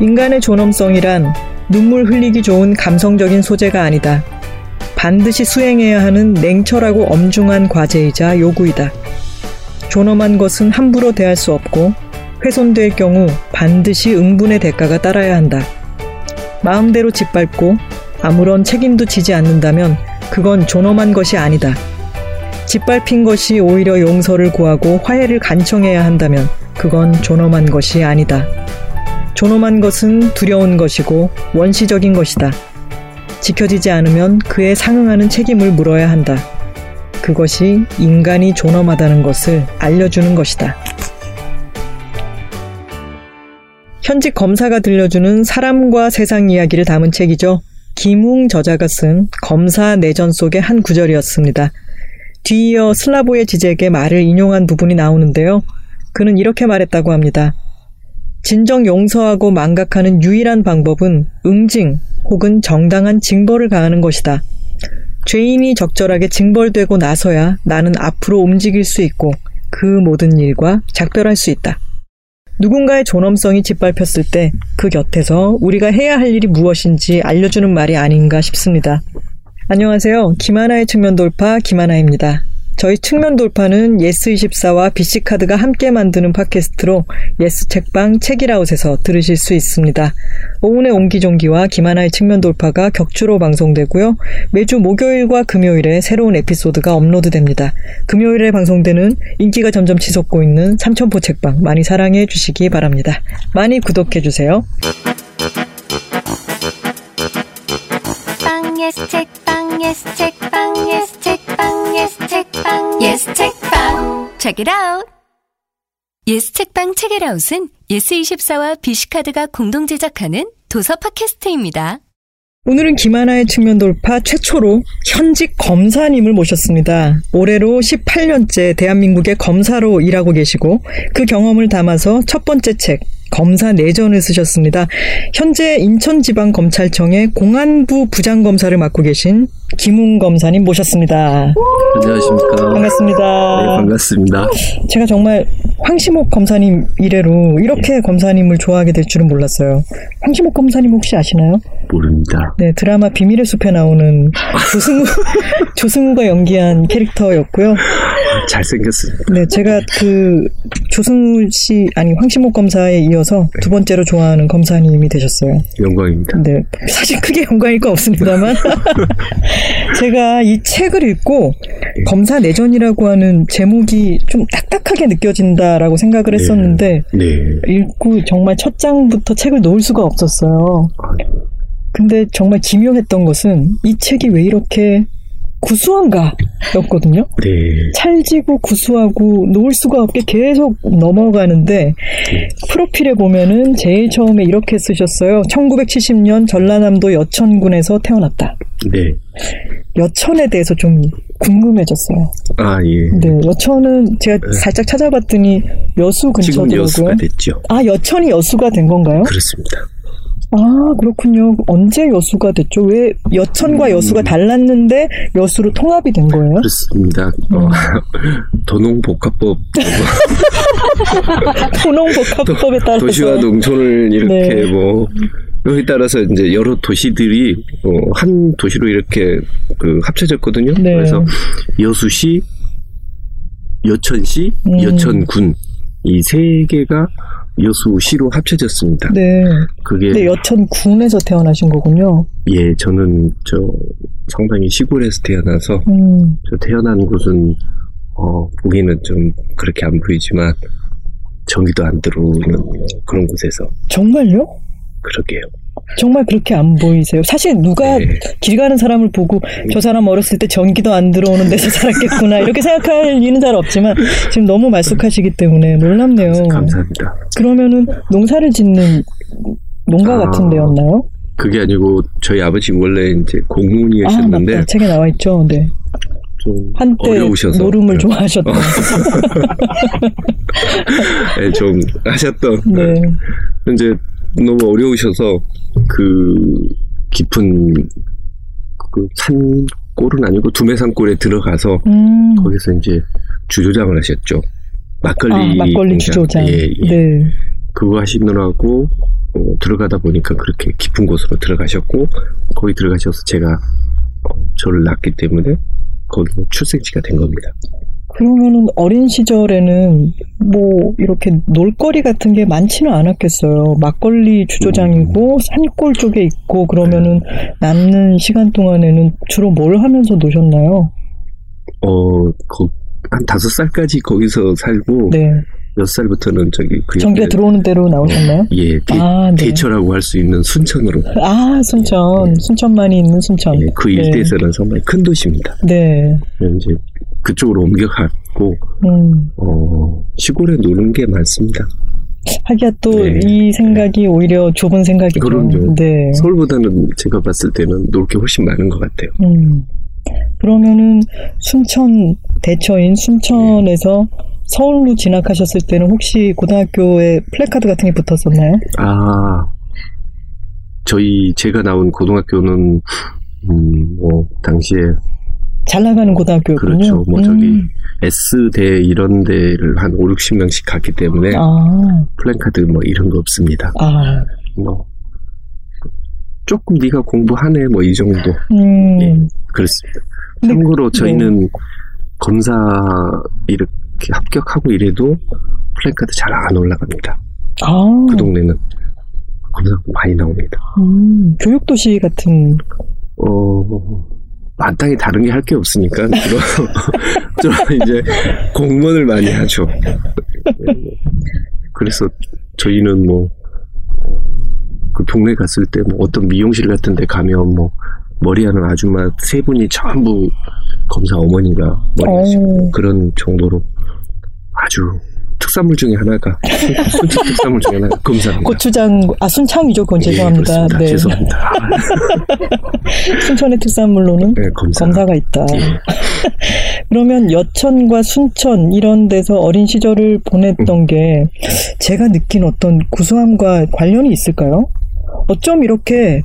인간의 존엄성이란 눈물 흘리기 좋은 감성적인 소재가 아니다. 반드시 수행해야 하는 냉철하고 엄중한 과제이자 요구이다. 존엄한 것은 함부로 대할 수 없고 훼손될 경우 반드시 응분의 대가가 따라야 한다. 마음대로 짓밟고 아무런 책임도 지지 않는다면 그건 존엄한 것이 아니다. 짓밟힌 것이 오히려 용서를 구하고 화해를 간청해야 한다면 그건 존엄한 것이 아니다. 존엄한 것은 두려운 것이고 원시적인 것이다. 지켜지지 않으면 그에 상응하는 책임을 물어야 한다. 그것이 인간이 존엄하다는 것을 알려주는 것이다. 현직 검사가 들려주는 사람과 세상 이야기를 담은 책이죠. 김웅 저자가 쓴 검사 내전 속의 한 구절이었습니다. 뒤이어 슬라보의 지적의 말을 인용한 부분이 나오는데요. 그는 이렇게 말했다고 합니다. 진정 용서하고 망각하는 유일한 방법은 응징 혹은 정당한 징벌을 가하는 것이다. 죄인이 적절하게 징벌되고 나서야 나는 앞으로 움직일 수 있고 그 모든 일과 작별할 수 있다. 누군가의 존엄성이 짓밟혔을 때 그 곁에서 우리가 해야 할 일이 무엇인지 알려주는 말이 아닌가 싶습니다. 안녕하세요. 김하나의 측면 돌파 김하나입니다. 저희 측면 돌파는 예스24와 BC카드가 함께 만드는 팟캐스트로 예스 책방 책읽아웃에서 들으실 수 있습니다. 오은의 옹기종기와 김하나의 측면 돌파가 격주로 방송되고요. 매주 목요일과 금요일에 새로운 에피소드가 업로드됩니다. 금요일에 방송되는 인기가 점점 치솟고 있는 삼천포 책방 많이 사랑해 주시기 바랍니다. 많이 구독해 주세요. 빵 예스 책빵 예스 예스 책빵 예스 책빵 Check it out. 예스 책빵 책읽아웃은 예스24와 비시카드가 공동 제작하는 도서 팟캐스트입니다. 오늘은 김하나의 측면 돌파 최초로 현직 검사님을 모셨습니다. 올해로 18년째 대한민국의 검사로 일하고 계시고 그 경험을 담아서 첫 번째 책 검사 내전을 쓰셨습니다. 현재 인천지방검찰청의 공안부 부장검사를 맡고 계신 김웅 검사님 모셨습니다. 안녕하십니까. 반갑습니다. 네, 반갑습니다. 제가 정말 황시목 검사님 이래로 이렇게 검사님을 좋아하게 될 줄은 몰랐어요. 황시목 검사님 혹시 아시나요? 모릅니다. 네, 드라마 비밀의 숲에 나오는 조승우, 조승우가 연기한 캐릭터였고요. 잘생겼습니다. 네, 제가 그 조승우 씨, 아니, 황시목 검사에 이어서 두 번째로 좋아하는 검사님이 되셨어요. 영광입니다. 네, 사실 크게 영광일 건 없습니다만. 제가 이 책을 읽고 검사 내전이라고 하는 제목이 좀 딱딱하게 느껴진다라고 생각을 했었는데, 네. 읽고 정말 첫 장부터 책을 놓을 수가 없었어요. 근데 정말 기묘했던 것은 이 책이 왜 이렇게 구수한가 였거든요. 네. 찰지고 구수하고 놓을 수가 없게 계속 넘어가는데 프로필에 보면은 제일 처음에 이렇게 쓰셨어요. 1970년 전라남도 여천군에서 태어났다. 네. 여천에 대해서 좀 궁금해졌어요. 아, 예. 네, 여천은 제가 살짝 찾아봤더니 여수 지금 근처더라고요. 여수가 됐죠. 아, 여천이 여수가 된 건가요? 그렇습니다. 아, 그렇군요. 언제 여수가 됐죠? 왜 여천과 여수가 달랐는데 여수로 통합이 된 거예요? 그렇습니다. 어, 도농복합법 도농복합법에 따라서 도시와 농촌을 이렇게 네. 뭐 여기 따라서 이제 여러 도시들이 어, 한 도시로 이렇게 그 합쳐졌거든요. 네. 그래서 여수시, 여천시, 음. 여천군 이 세 개가 여수시로 합쳐졌습니다. 네. 그게 근데 여천 군에서 태어나신 거군요. 예, 저는 저 상당히 시골에서 태어나서 음, 저 태어난 곳은 어 보기는 좀 그렇게 안 보이지만 전기도 안 들어오는 그런 곳에서 정말요? 그러게요. 정말 그렇게 안 보이세요? 사실 누가 네. 길 가는 사람을 보고 저 사람 어렸을 때 전기도 안 들어오는 데서 자랐겠구나 이렇게 생각할 리는 잘 없지만 지금 너무 말쑥하시기 때문에 놀랍네요. 감사합니다. 그러면은 농사를 짓는 농가 아. 같은 데였나요? 그게 아니고 저희 아버지 원래 이제 아, 공무원이셨는데 맞다. 책에 나와 있죠. 네. 좀 한때 어려우셔서 노름을 네. 좋아하셨던. 네, 좀 하셨던 네. 이제 너무 어려우셔서 그 깊은 그 산골은 아니고 두매산골에 들어가서 음. 거기서 이제 주조장을 하셨죠. 막걸리 아, 막걸리. 주조장. 예, 예. 네. 그거 하시느라고 어, 들어가다 보니까 그렇게 깊은 곳으로 들어가셨고 거기 들어가셔서 제가 어, 저를 낳기 때문에 거기는 출생지가 된 겁니다. 그러면은 어린 시절에는 뭐 이렇게 놀거리 같은 게 많지는 않았겠어요. 막걸리 주조장이고 산골 쪽에 있고 그러면은 남는 시간 동안에는 주로 뭘 하면서 노셨나요? 어, 거, 한 다섯 살까지 거기서 살고 네. 몇 살부터는 저기 그 옆에, 들어오는 대로 나오셨나요? 예 대, 아, 네. 대처라고 할 수 있는 순천으로 아, 순천. 순천만이 있는 순천. 예, 그 네. 일대에서는 정말 큰 도시입니다. 네. 이제 그쪽으로 옮겨갔고 음. 어, 시골에 노는 게 많습니다. 하기야 또 네. 이 생각이 오히려 좁은 생각이죠. 그럼요. 네. 서울보다는 제가 봤을 때는 놀 게 훨씬 많은 것 같아요. 음. 그러면은 순천 대처인 순천에서 서울로 진학하셨을 때는 혹시 고등학교에 플래카드 같은 게 붙었었나요? 아, 저희 제가 나온 고등학교는 음, 뭐 당시에 잘 나가는 고등학교였군요. 그렇죠. 뭐 저기 음. S대 이런 데를 한 5, 60명씩 갔기 때문에 아, 플랜카드 뭐 이런 거 없습니다. 아, 뭐 조금 네가 공부하네 뭐 이 정도 음, 예. 그렇습니다. 근데- 참고로 저희는 검사 이렇게 합격하고 이래도 플랜카드 잘 안 올라갑니다. 아, 그 동네는 검사 많이 나옵니다. 음, 교육도시 같은, 어, 마땅히 다른 게 할 게 없으니까 주로, 주로 이제 공무원을 많이 하죠. 그래서 저희는 뭐, 그 동네 갔을 때 뭐 어떤 미용실 같은 데 가면 뭐, 머리하는 아줌마 세 분이 전부 검사 어머니가 머리 하시고 오. 그런 정도로 아주 특산물 중에 하나가 순천 특산물 중에 하나가 검사입니다. 고추장, 아, 순창이죠. 그건 예, 죄송합니다. 그렇습니다. 네. 죄송합니다. 아, 순천의 특산물로는 네, 검사. 검사 가 있다. 예. 그러면 여천과 순천 이런 데서 어린 시절을 보냈던 음. 게 제가 느낀 어떤 구수함과 관련이 있을까요? 어쩜 이렇게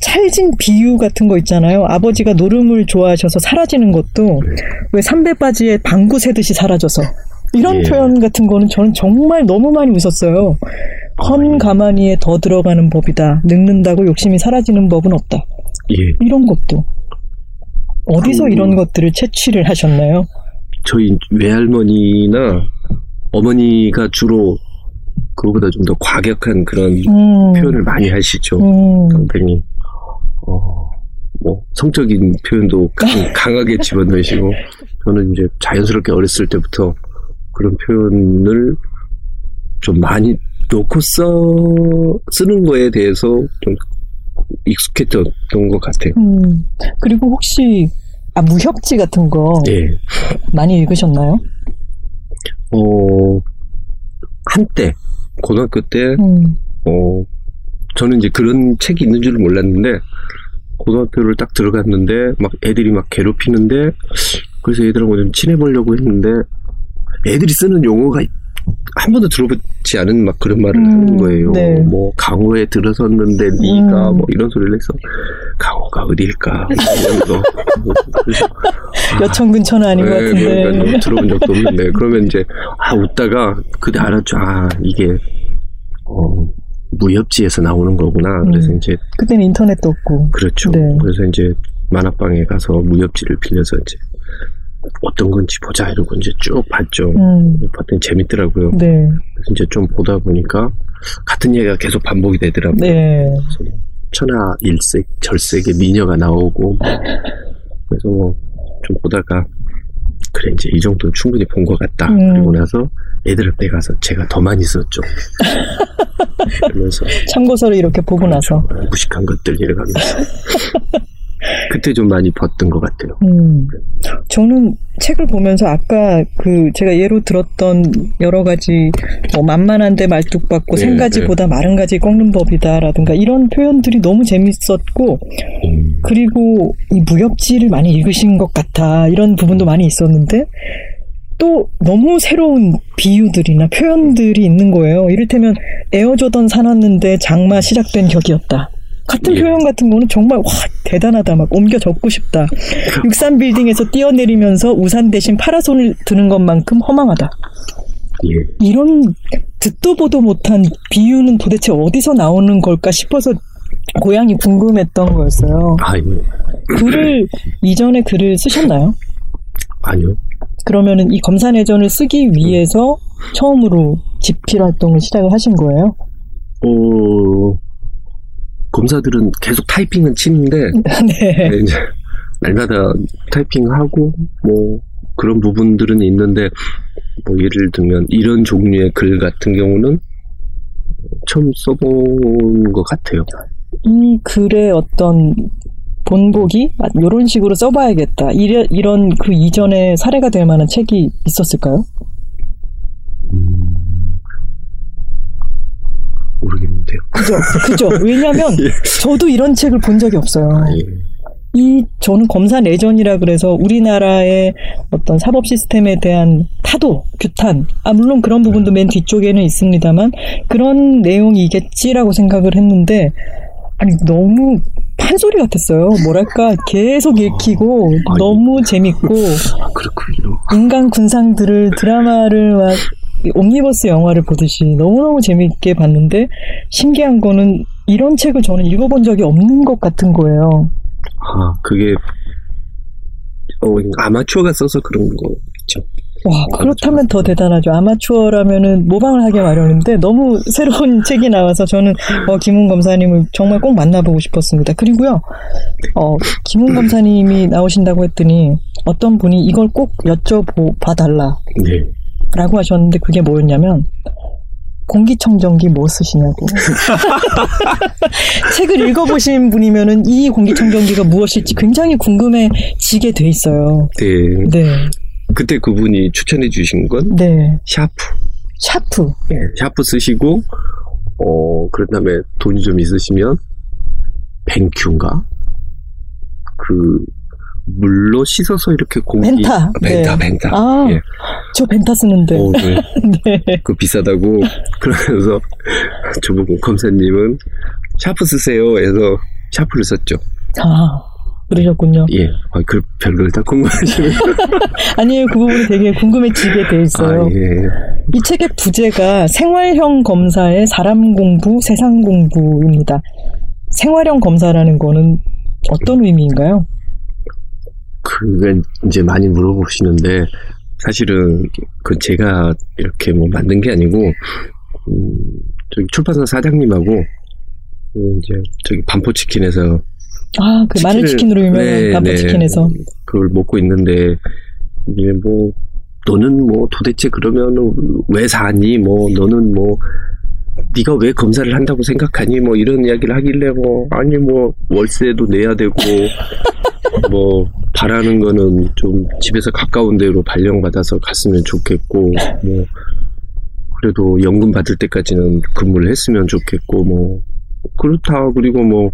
찰진 비유 같은 거 있잖아요. 아버지가 노름을 좋아하셔서 사라지는 것도 왜 삼배 바지에 방구 새듯이 사라져서 이런 예. 표현 같은 거는 저는 정말 너무 많이 웃었어요. 헌 가마니에 더 들어가는 법이다. 늙는다고 욕심이 사라지는 법은 없다. 예. 이런 것도 어디서 음. 이런 것들을 채취를 하셨나요? 저희 외할머니나 어머니가 주로 그거보다 좀 더 과격한 그런 음, 표현을 많이 하시죠. 음, 상당히 어, 뭐 성적인 표현도 강, 강하게 집어넣으시고 저는 이제 자연스럽게 어렸을 때부터 그런 표현을 좀 많이 놓고 써 쓰는 거에 대해서 좀 익숙했던 것 같아요. 음. 그리고 혹시 아 무협지 같은 거 예. 많이 읽으셨나요? 어 한때 고등학교 때 음, 어, 저는 이제 그런 책이 있는 줄 몰랐는데, 고등학교를 딱 들어갔는데, 막 애들이 막 괴롭히는데, 그래서 애들하고 좀 친해보려고 했는데, 애들이 쓰는 용어가 한 번도 들어보지 않은 막 그런 말을 음, 하는 거예요. 네. 뭐, 강호에 들어섰는데, 네가 음. 뭐 이런 소리를 해서, 강호가 어딜까? 이런 거. 그래서, 여천 근처는 아닌 것 네, 같은데. 그러니까 들어본 적도 없는데 그러면 이제 아 웃다가 그때 알았죠 아 이게 어 무협지에서 나오는 거구나 그래서 음. 이제 그때는 인터넷도 없고. 그렇죠 네. 그래서 이제 만화방에 가서 무협지를 빌려서 이제 어떤 건지 보자 이러고 이제 쭉 봤죠. 음, 봤더니 재밌더라고요. 네, 그래서 이제 좀 보다 보니까 같은 얘기가 계속 반복이 되더라고요. 네. 그래서 천하 일색 절색의 미녀가 나오고 그래서 뭐 좀 보다가 그래 이제 이 정도는 충분히 본 것 같다. 음. 그리고 나서 애들한테 가서 제가 더 많이 썼죠. 그러면서 참고서를 이렇게 보고 나서. 무식한 것들 이래가면서 그때 좀 많이 봤던 것 같아요 음, 저는 책을 보면서 아까 그 제가 예로 들었던 여러 가지 뭐 만만한데 말뚝 받고 네, 생가지보다 마른 가지 꺾는 법이다라든가 이런 표현들이 너무 재밌었고 음, 그리고 이 무협지를 많이 읽으신 것 같아 이런 부분도 많이 있었는데 또 너무 새로운 비유들이나 표현들이 있는 거예요. 이를테면 에어조던 사놨는데 장마 시작된 격이었다. 같은 예. 표현 같은 거는 정말 와 대단하다 막 옮겨 적고 싶다. 63 빌딩에서 뛰어내리면서 우산 대신 파라솔을 드는 것만큼 허망하다. 예. 이런 듣도 보도 못한 비유는 도대체 어디서 나오는 걸까 싶어서 고향이 궁금했던 거였어요. 아, 예. 글을 이전에 글을 쓰셨나요? 아니요. 그러면은 이 검사 내전을 쓰기 위해서 처음으로 집필 활동을 시작을 하신 거예요? 어, 검사들은 계속 타이핑은 치는데, 네. 네, 이제 날마다 타이핑하고 뭐 그런 부분들은 있는데 뭐 예를 들면 이런 종류의 글 같은 경우는 처음 써본 것 같아요. 이 글의 어떤 본보기 이런 식으로 써봐야겠다. 이래, 이런 그 이전에 사례가 될 만한 책이 있었을까요? 모르겠는데요. 그죠, 그죠. 왜냐하면 예. 저도 이런 책을 본 적이 없어요. 아, 예. 이 저는 검사 내전이라 그래서 우리나라의 어떤 사법 시스템에 대한 타도, 규탄, 아 물론 그런 부분도 맨 뒤쪽에는 있습니다만 그런 내용이겠지라고 생각을 했는데 아니 너무 판소리 같았어요. 뭐랄까 계속 읽히고 아니. 너무 재밌고 아. 인간 군상들을 드라마를 막 옴니버스 영화를 보듯이 너무너무 재밌게 봤는데 신기한 거는 이런 책을 저는 읽어본 적이 없는 것 같은 거예요. 아, 그게 어, 아마추어가 써서 그런 거죠. 와, 그렇다면 더 대단하죠. 아마추어라면은 모방을 하기 마련인데 너무 새로운 책이 나와서 저는 어, 김훈 검사님을 정말 꼭 만나보고 싶었습니다. 그리고요, 어, 김훈 검사님이 나오신다고 했더니 어떤 분이 이걸 꼭 여쭤봐달라 네. 라고 하셨는데 그게 뭐였냐면 공기청정기 뭐 쓰시냐고. 책을 읽어보신 분이면은 이 공기청정기가 무엇일지 굉장히 궁금해지게 돼 있어요. 네. 네, 그때 그분이 추천해 주신 건 네. 샤프. 샤프. 예, 샤프 쓰시고 어 그런 다음에 돈이 좀 있으시면 뱅큐인가 그 물로 씻어서 이렇게 공기 벤타. 아, 벤타 네. 벤타 아, 예. 저 벤타 쓰는데. 어, 네. 네. 그 비싸다고 그러면서 저보고 검사님은 샤프 쓰세요 해서 샤프를 썼죠 아, 그러셨군요. 예 아, 그 별걸 다 궁금하시네 아니에요. 그 부분이 되게 궁금해지게 돼 있어요. 아 예 이 책의 부제가 생활형 검사의 사람 공부, 세상 공부입니다. 생활형 검사라는 거는 어떤 의미인가요? 그게 이제 많이 물어보시는데 사실은 그 제가 이렇게 뭐 만든 게 아니고 음, 저기 출판사 사장님하고 음, 이제 저기 반포치킨에서 아, 그 마늘 치킨을- 치킨으로 유명한 네, 반포치킨에서. 네, 그걸 먹고 있는데 이게 뭐 너는 뭐 도대체 그러면 왜 사니 뭐 너는 뭐 네가 왜 검사를 한다고 생각하니? 뭐 이런 이야기를 하길래 뭐 아니 뭐 월세도 내야 되고 뭐 바라는 거는 좀 집에서 가까운 데로 발령받아서 갔으면 좋겠고 뭐 그래도 연금 받을 때까지는 근무를 했으면 좋겠고 뭐 그렇다. 그리고 뭐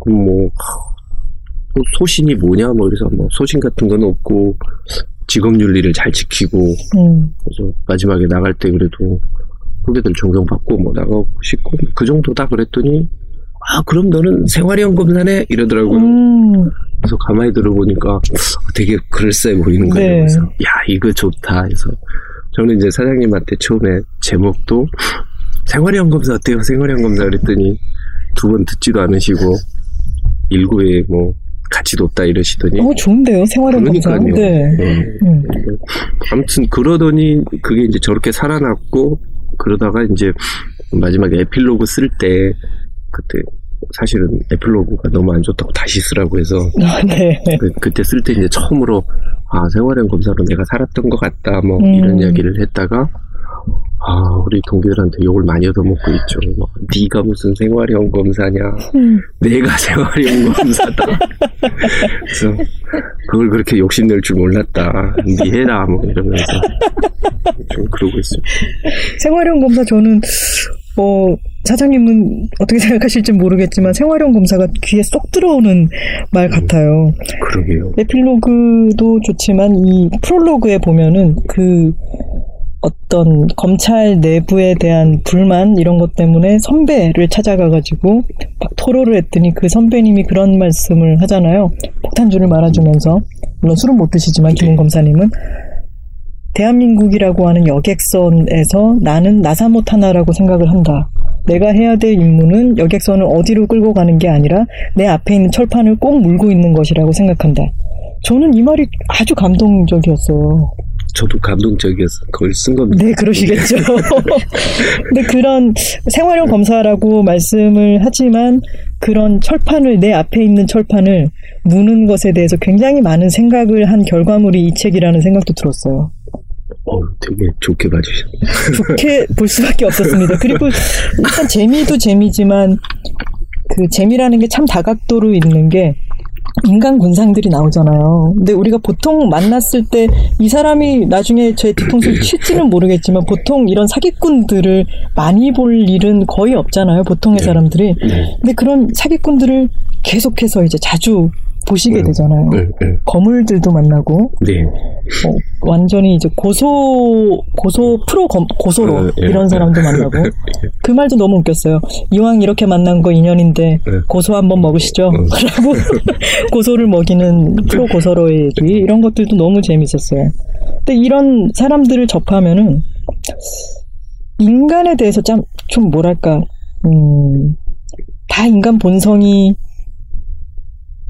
그럼 뭐, 뭐 소신이 뭐냐? 뭐 그래서 뭐 소신 같은 건 없고 직업 윤리를 잘 지키고 음, 그래서 마지막에 나갈 때 그래도 후배들 존경받고 뭐 나가고 싶고 그 정도다 그랬더니 아 그럼 너는 생활형 검사네 이러더라고요. 음, 그래서 가만히 들어보니까 되게 그럴싸해 보이는 거예요. 네. 그래서 야 이거 좋다 해서 저는 이제 사장님한테 처음에 제목도 생활형 검사 어때요? 생활형 검사 그랬더니 두 번 듣지도 않으시고 일구에 뭐 가치도 없다 이러시더니 어, 좋은데요, 생활형 검사. 그러니까요. 네. 음. 음. 아무튼 그러더니 그게 이제 저렇게 살아났고 그러다가 이제 마지막에 에필로그 쓸 때 그때 사실은 에필로그가 너무 안 좋다고 다시 쓰라고 해서 아, 네. 그, 때 쓸 때 이제 처음으로 아 생활형 검사로 내가 살았던 것 같다 뭐 음. 이런 이야기를 했다가 아 우리 동기들한테 욕을 많이 얻어먹고 있죠. 뭐, 네가 무슨 생활형 검사냐? 음. 내가 생활형 검사다. 그래서 그걸 그렇게 욕심낼 줄 몰랐다. 네 해라 뭐 이러면서 좀 그러고 있습니다. 생활형 검사 저는 뭐 사장님은 어떻게 생각하실지 모르겠지만 생활형 검사가 귀에 쏙 들어오는 말 같아요. 그러게요. 에필로그도 좋지만 이 프롤로그에 보면은 그 어떤 검찰 내부에 대한 불만 이런 것 때문에 선배를 찾아가가지고 막 토로를 했더니 그 선배님이 그런 말씀을 하잖아요. 폭탄주를 말아주면서 물론 술은 못 드시지만 김훈 검사님은 대한민국이라고 하는 여객선에서 나는 나사 못 하나라고 생각을 한다. 내가 해야 될 임무는 여객선을 어디로 끌고 가는 게 아니라 내 앞에 있는 철판을 꼭 물고 있는 것이라고 생각한다. 저는 이 말이 아주 감동적이었어요. 저도 감동적이어서 그걸 쓴 겁니다. 네, 그러시겠죠. 근데 그런 생활형 검사라고 말씀을 하지만 그런 철판을 내 앞에 있는 철판을 무는 것에 대해서 굉장히 많은 생각을 한 결과물이 이 책이라는 생각도 들었어요. 어, 되게 좋게 봐주셨네. 좋게 볼 수밖에 없었습니다. 그리고 일단 재미도 재미지만 그 재미라는 게 참 다각도로 있는 게 인간 군상들이 나오잖아요. 근데 우리가 보통 만났을 때 이 사람이 나중에 제 뒤통수를 칠지는 모르겠지만 보통 이런 사기꾼들을 많이 볼 일은 거의 없잖아요. 보통의 네. 사람들이. 네. 근데 그런 사기꾼들을 계속해서 이제 자주 보시게 네. 되잖아요. 네, 네. 거물들도 만나고 네. 어, 완전히 이제 고소 고소 프로 검- 고소로 어, 예, 이런 예. 사람도 만나고 그 말도 너무 웃겼어요. 이왕 이렇게 만난 거 인연인데 예. 고소 한번 먹으시죠. 어. 라고 고소를 먹이는 프로 고소로의 얘기 이런 것들도 너무 재밌었어요. 근데 이런 사람들을 접하면은 인간에 대해서 참 좀 뭐랄까 음, 다 인간 본성이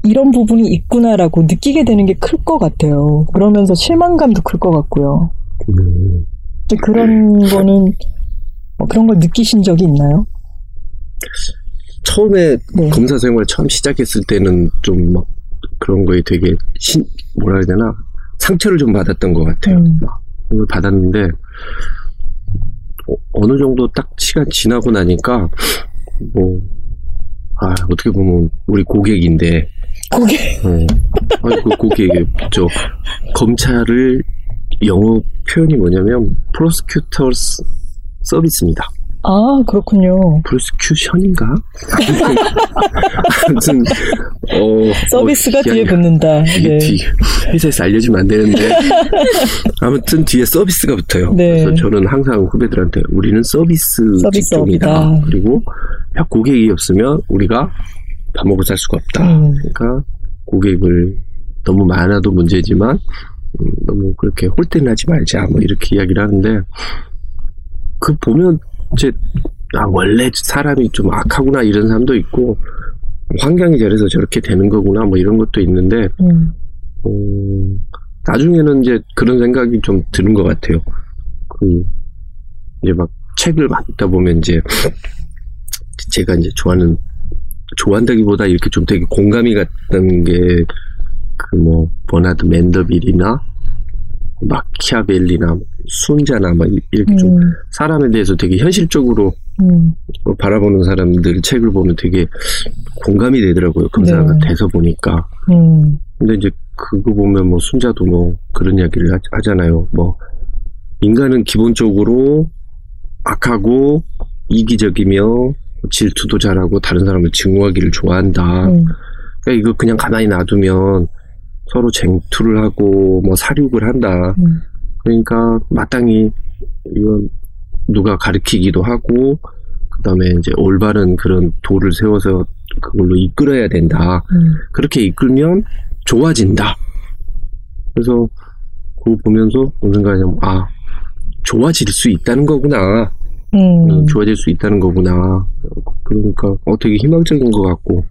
이런 부분이 있구나라고 느끼게 되는 게 클 것 같아요. 그러면서 실망감도 클 것 같고요. 음, 그런 거는 어, 그런 걸 느끼신 적이 있나요? 처음에 네. 검사 생활 처음 시작했을 때는 좀 막 그런 거에 되게 신, 뭐라 해야 되나 상처를 좀 받았던 것 같아요. 음. 막 그걸 받았는데 어, 느 정도 딱 시간 지나고 나니까 뭐 아, 어떻게 보면 우리 고객인데 그게 어. 아니, 그 고객 저 검찰을 영어 표현이 뭐냐면 프로스큐터스 서비스입니다. 아 그렇군요. 프로스큐션인가? 아무튼 어 서비스가 어, 뒤에. 붙는다. 이게 네. 뒤 회사에서 알려주면 안 되는데 아무튼 뒤에 서비스가 붙어요. 네. 그래서 저는 항상 후배들한테 우리는 서비스 서비스 직종이다. 업이다. 그리고 야, 고객이 없으면 우리가 밥 먹고 살 수가 없다. 음. 그러니까 고객을 너무 많아도 문제지만 음, 너무 그렇게 홀대나지 말자 뭐 이렇게 이야기를 하는데 그 보면 이제 아 원래 사람이 좀 악하구나 이런 사람도 있고 환경이 저래서 저렇게 되는 거구나 뭐 이런 것도 있는데 음. 어, 나중에는 이제 그런 생각이 좀 드는 것 같아요. 그 이제 막 책을 막 읽다 보면 이제 제가 이제 좋아하는 좋아한다기보다 이렇게 좀 되게 공감이 갔던 게 그 뭐 버나드 맨더빌이나 마키아벨리나 순자나 막 이렇게 좀 음. 사람에 대해서 되게 현실적으로 음. 어, 바라보는 사람들 책을 보면 되게 공감이 되더라고요. 검사가 네. 돼서 보니까. 음. 근데 이제 그거 보면 뭐 순자도 뭐 그런 이야기를 하, 하잖아요. 뭐 인간은 기본적으로 악하고 이기적이며 질투도 잘하고 다른 사람을 증오하기를 좋아한다. 음. 그러니까 이거 그냥 가만히 놔두면 서로 쟁투를 하고 뭐 사륙을 한다. 음. 그러니까 마땅히 이건 누가 가르치기도 하고 그다음에 이제 올바른 그런 도를 세워서 그걸로 이끌어야 된다. 음. 그렇게 이끌면 좋아진다. 그래서 그거 보면서 언젠가 그냥 아 좋아질 수 있다는 거구나. 음. 음, 좋아질 수 있다는 거구나. 그러니까 어 되게 희망적인 것 같고.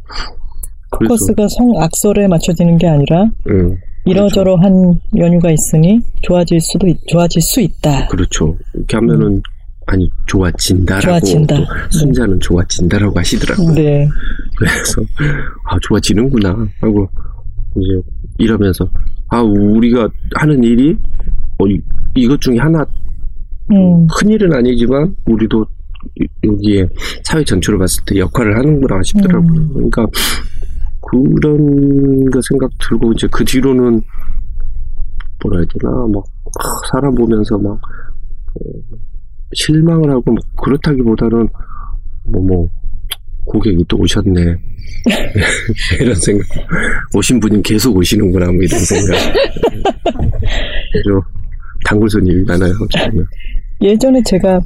포커스가 성악설에 맞춰지는 게 아니라 음, 이러저러한 연유가 있으니 좋아질 수도 있, 좋아질 수 있다. 그렇죠. 이렇게 하면은 아니 좋아진다라고 좋아진다. 또 순자는 좋아진다라고 하시더라고요. 네. 그래서 아 좋아지는구나 하고 이제 이러면서 아 우리가 하는 일이 어, 이- 이것 중에 하나 음. 큰 일은 아니지만 우리도 이- 여기에 사회 전체로 봤을 때 역할을 하는구나 싶더라고요. 음. 그러니까 그런 거 생각 들고 이제 그 뒤로는 뭐라 해야 되나 막 아, 사람 보면서 막 어, 실망을 하고 막 그렇다기보다는 뭐뭐 고객이 또 오셨네 이런 생각 오신 분이 계속 오시는구나 뭐 이런 생각 그래서 단골 손님이 많아요 저는. 예전에 제가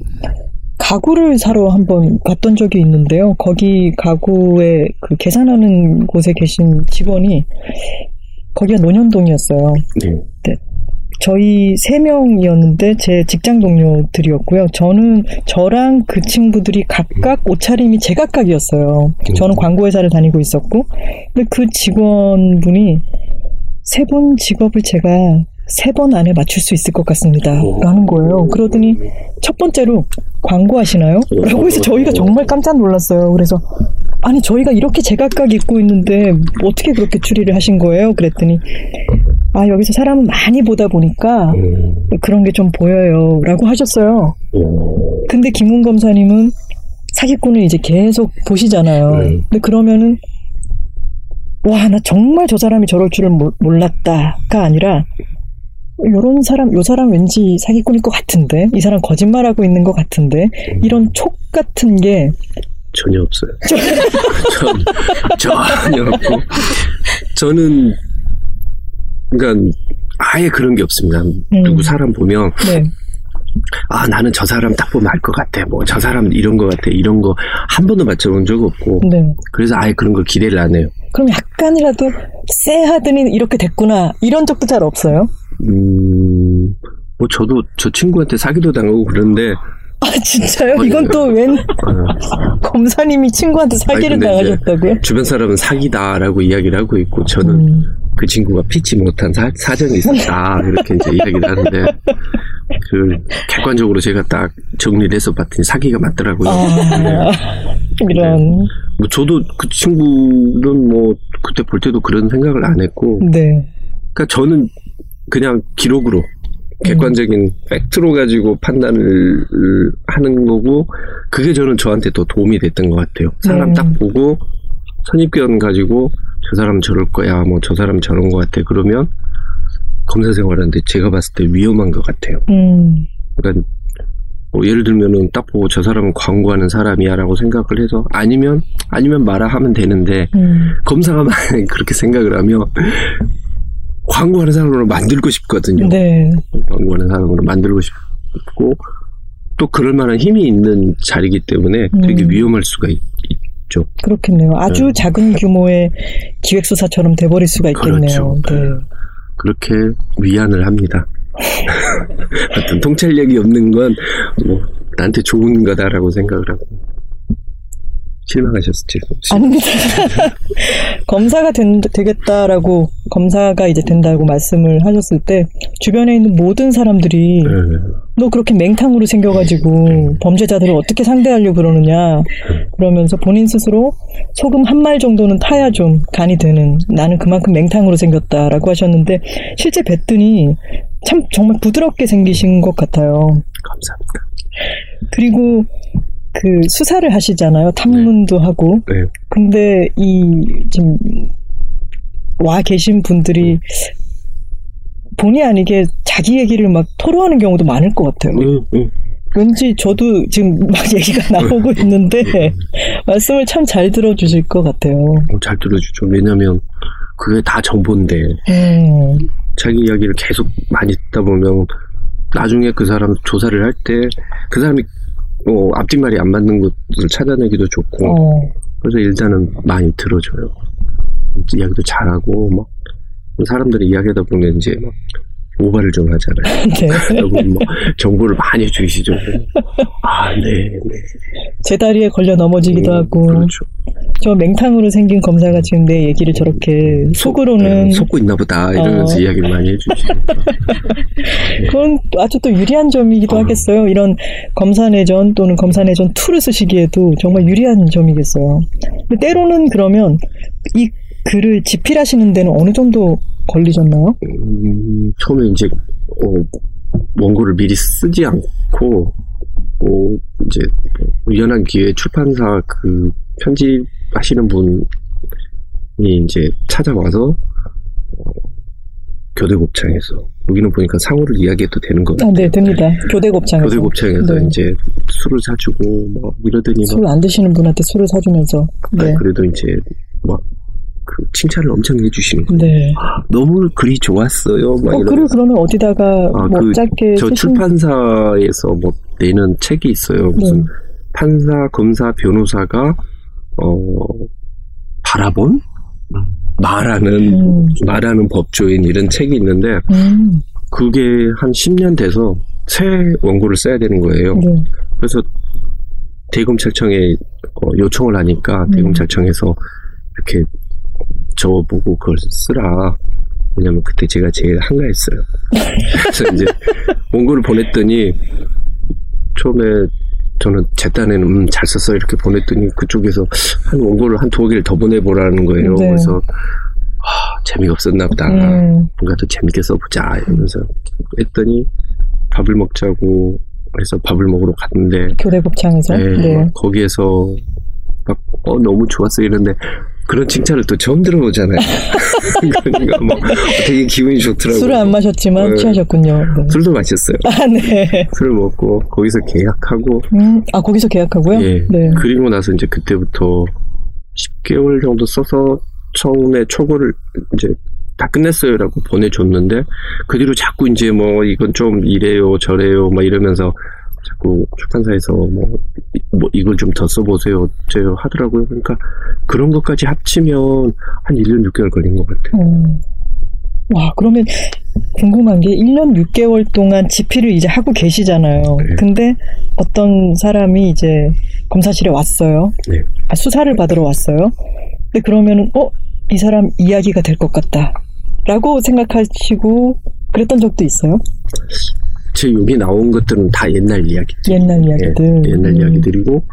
가구를 사러 한번 갔던 적이 있는데요. 거기 가구에 그 계산하는 곳에 계신 직원이 거기가 논현동이었어요. 네. 저희 세 명이었는데 제 직장 동료들이었고요. 저는 저랑 그 친구들이 각각 옷차림이 제각각이었어요. 저는 광고회사를 다니고 있었고, 근데 그 직원분이 세 번 직업을 제가 세 번 안에 맞출 수 있을 것 같습니다. 라는 거예요. 그러더니 첫 번째로 광고 하시나요? 라고 해서 저희가 정말 깜짝 놀랐어요. 그래서 아니 저희가 이렇게 제각각 입고 있는데 어떻게 그렇게 추리를 하신 거예요? 그랬더니 아 여기서 사람을 많이 보다 보니까 음, 그런 게 좀 보여요. 라고 하셨어요. 어, 근데 김훈 검사님은 사기꾼을 이제 계속 보시잖아요. 네. 근데 그러면은 와, 나 정말 저 사람이 저럴 줄은 몰- 몰랐다가 아니라 요런 사람, 요 사람 왠지 사기꾼일 것 같은데 이 사람 거짓말하고 있는 것 같은데 이런 촉 같은 게 전혀 없어요. 전, 전혀 없고. 저는, 그러니까, 아예 그런 게 없습니다. 누구 사람 보면, 네. 아, 나는 저 사람 딱 보면 알 것 같아. 뭐, 저 사람 이런 것 같아. 이런 거 한 번도 맞춰본 적 없고. 네. 그래서 아예 그런 걸 기대를 안 해요. 그럼 약간이라도 쎄하더니 이렇게 됐구나 이런 적도 잘 없어요? 음, 뭐, 저도 저 친구한테 사기도 당하고 그런데, 아 진짜요? 아니, 이건 또웬 어, 검사님이 친구한테 사기를 당하셨다고요? 주변 사람은 사기다라고 이야기를 하고 있고, 저는 음. 그 친구가 피치 못한 사, 사정이 있었다. 이렇게 이제 이야기를 하는데, 그, 객관적으로 제가 딱 정리를 해서 봤더니 사기가 맞더라고요. 아, 이런. 뭐 저도 그 친구는 뭐 그때 볼 때도 그런 생각을 안 했고, 네. 그러니까 저는 그냥 기록으로 객관적인 팩트로 가지고 판단을 하는 거고, 그게 저는 저한테 더 도움이 됐던 것 같아요. 사람 네. 딱 보고 선입견 가지고 저 사람 저럴 거야, 뭐 저 사람 저런 것 같아. 그러면 검사 생활하는데 제가 봤을 때 위험한 것 같아요. 음. 그러니까 뭐 예를 들면은 딱 보고 저 사람은 광고하는 사람이야라고 생각을 해서 아니면 아니면 말아 하면 되는데 음. 검사가 그렇게 생각을 하면 광고하는 사람으로 만들고 싶거든요. 네. 광고하는 사람으로 만들고 싶고 또 그럴 만한 힘이 있는 자리이기 때문에 되게 음. 위험할 수가 있, 죠 그렇겠네요. 아주 네. 작은 규모의 기획수사처럼 돼버릴 수가 있겠네요. 그렇죠. 네. 그렇게 위안을 합니다. 하여튼 통찰력이 없는 건 뭐 나한테 좋은 거다라고 생각을 하고 실망하셨을지 아닙니다. 검사가 된, 되겠다라고, 검사가 이제 된다고 말씀을 하셨을 때, 주변에 있는 모든 사람들이, 네. 너 그렇게 맹탕으로 생겨가지고, 범죄자들을 어떻게 상대하려고 그러느냐, 그러면서 본인 스스로 소금 한 말 정도는 타야 좀 간이 되는, 나는 그만큼 맹탕으로 생겼다라고 하셨는데, 실제 뵀더니, 참 정말 부드럽게 생기신 것 같아요. 감사합니다. 그리고, 그 수사를 하시잖아요. 탐문도 하고. 네. 근데 이 지금 와 계신 분들이 본의 아니게 자기 얘기를 막 토로하는 경우도 많을 것 같아요. 응, 응. 왠지 저도 지금 막 얘기가 나오고 있는데 말씀을 참 잘 들어주실 것 같아요. 어, 잘 들어주죠. 왜냐면 그게 다 정보인데 음, 자기 이야기를 계속 많이 듣다 보면 나중에 그 사람 조사를 할 때 그 사람이 어, 앞뒷말이 안 맞는 것을 찾아내기도 좋고 어, 그래서 일단은 많이 들어줘요. 이야기도 잘하고 막 사람들이 이야기하다 보면 이제 막 오바를 좀 하잖아요. 네. 그러면 뭐 정보를 많이 주시죠. 아, 네, 네. 제 다리에 걸려 넘어지기도 음, 하고 그렇죠. 저 맹탕으로 생긴 검사가 지금 내 얘기를 저렇게 속 으로는 네, 속고 있나 보다 이러면서 어. 이야기를 많이 해주시니까. 그건 아주 또 유리한 점이기도 어. 하겠어요. 이런 검사 내전 또는 검사 내전 2를 쓰시기에도 정말 유리한 점이겠어요. 근데 때로는 그러면 이 글을 집필하시는 데는 어느 정도 걸리셨나요? 음, 처음에 이제 어, 원고를 미리 쓰지 않고 어, 이제 뭐 우연한 기회에 출판사 그 편집하시는 분이 이제 찾아와서 어, 교대곱창에서 여기는 보니까 상호를 이야기해도 되는 거 아, 네, 됩니다. 교대곱창에서. 교대곱창에서 네. 이제 술을 사주고 뭐 이러더니 막술안 드시는 분한테 술을 사주면서. 네. 그래도 이제 막 그 칭찬을 엄청 해주시는 거예요. 네. 너무 글이 좋았어요. 막 어. 그리고 그러면 어디다가 아, 뭐 그 짧게 저 쓰신 출판사에서 뭐 내는 책이 있어요. 무슨 네. 판사, 검사, 변호사가 어 바라본 말하는 음. 말하는 법조인 이런 책이 있는데 음, 그게 한 10년 돼서 새 원고를 써야 되는 거예요. 네. 그래서 대검찰청에 어, 요청을 하니까 음. 대검찰청에서 이렇게 저보고 그걸 쓰라. 왜냐면 그때 제가 제일 한가했어요. 그래서 이제 원고를 보냈더니 처음에 저는 제 딴에는 음, 잘 썼어 이렇게 보냈더니 그쪽에서 한 원고를 한 두어 개를 더 보내보라는 거예요. 네. 그래서 아, 재미가 없었나 보다. 음. 뭔가 더 재밌게 써보자 이러면서 했더니 밥을 먹자고 해서 밥을 먹으러 갔는데 교대 곱창에서. 네, 네. 막 거기에서 막 어, 너무 좋았어 이런데 그런 칭찬을 또 처음 들어보잖아요. 그러니까 뭐 되게 기분이 좋더라고요. 술을 안 마셨지만 네. 취하셨군요. 네. 술도 마셨어요. 아, 네. 술을 먹고 거기서 계약하고 음, 아, 거기서 계약하고요? 예. 네. 그리고 나서 이제 그때부터 10개월 정도 써서 처음에 초고를 이제 다 끝냈어요라고 보내줬는데 그 뒤로 자꾸 이제 뭐 이건 좀 이래요 저래요 막 이러면서 자꾸 출판사에서 뭐, 이- 뭐 이걸 좀 더 써보세요 어째요 하더라고요 그러니까 그런 것까지 합치면 한 1년 6개월 걸린 것 같아요 음. 와, 그러면 궁금한 게 1년 6개월 동안 집필을 이제 하고 계시잖아요. 네. 근데 어떤 사람이 이제 검사실에 왔어요. 네. 아, 수사를 받으러 왔어요. 근데 그러면은, 어? 이 사람 이야기가 될 것 같다. 라고 생각하시고 그랬던 적도 있어요? 제 여기 나온 것들은 다 옛날 이야기 옛날 이야기들. 예, 옛날 음. 이야기들이고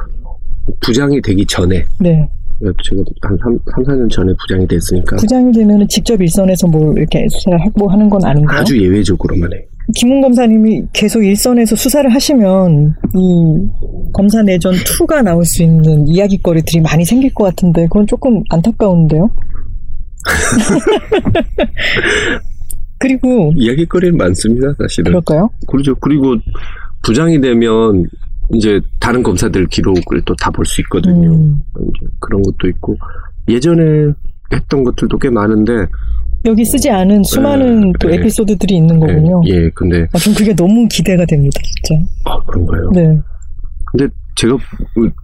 부장이 되기 전에 네. 제가 한 3, 4년 전에 부장이 됐으니까 부장이 되면은 직접 일선에서 뭐 이렇게 수사를 하고 하는 건 아닌가요? 아주 예외적으로만 해요. 김웅 검사님이 계속 일선에서 수사를 하시면 이 검사 내전 2가 나올 수 있는 이야기거리들이 많이 생길 것 같은데 그건 조금 안타까운데요. 그리고 이야기거리는 많습니다, 사실은. 그럴까요? 그렇죠. 그리고 부장이 되면 이제 다른 검사들 기록을 또 다 볼 수 있거든요. 음, 그런 것도 있고 예전에 했던 것들도 꽤 많은데 여기 쓰지 않은 수많은 네, 또 네. 에피소드들이 있는 거군요. 예, 예, 근데 아, 전 그게 너무 기대가 됩니다, 진짜. 아 그런가요? 네. 근데 제가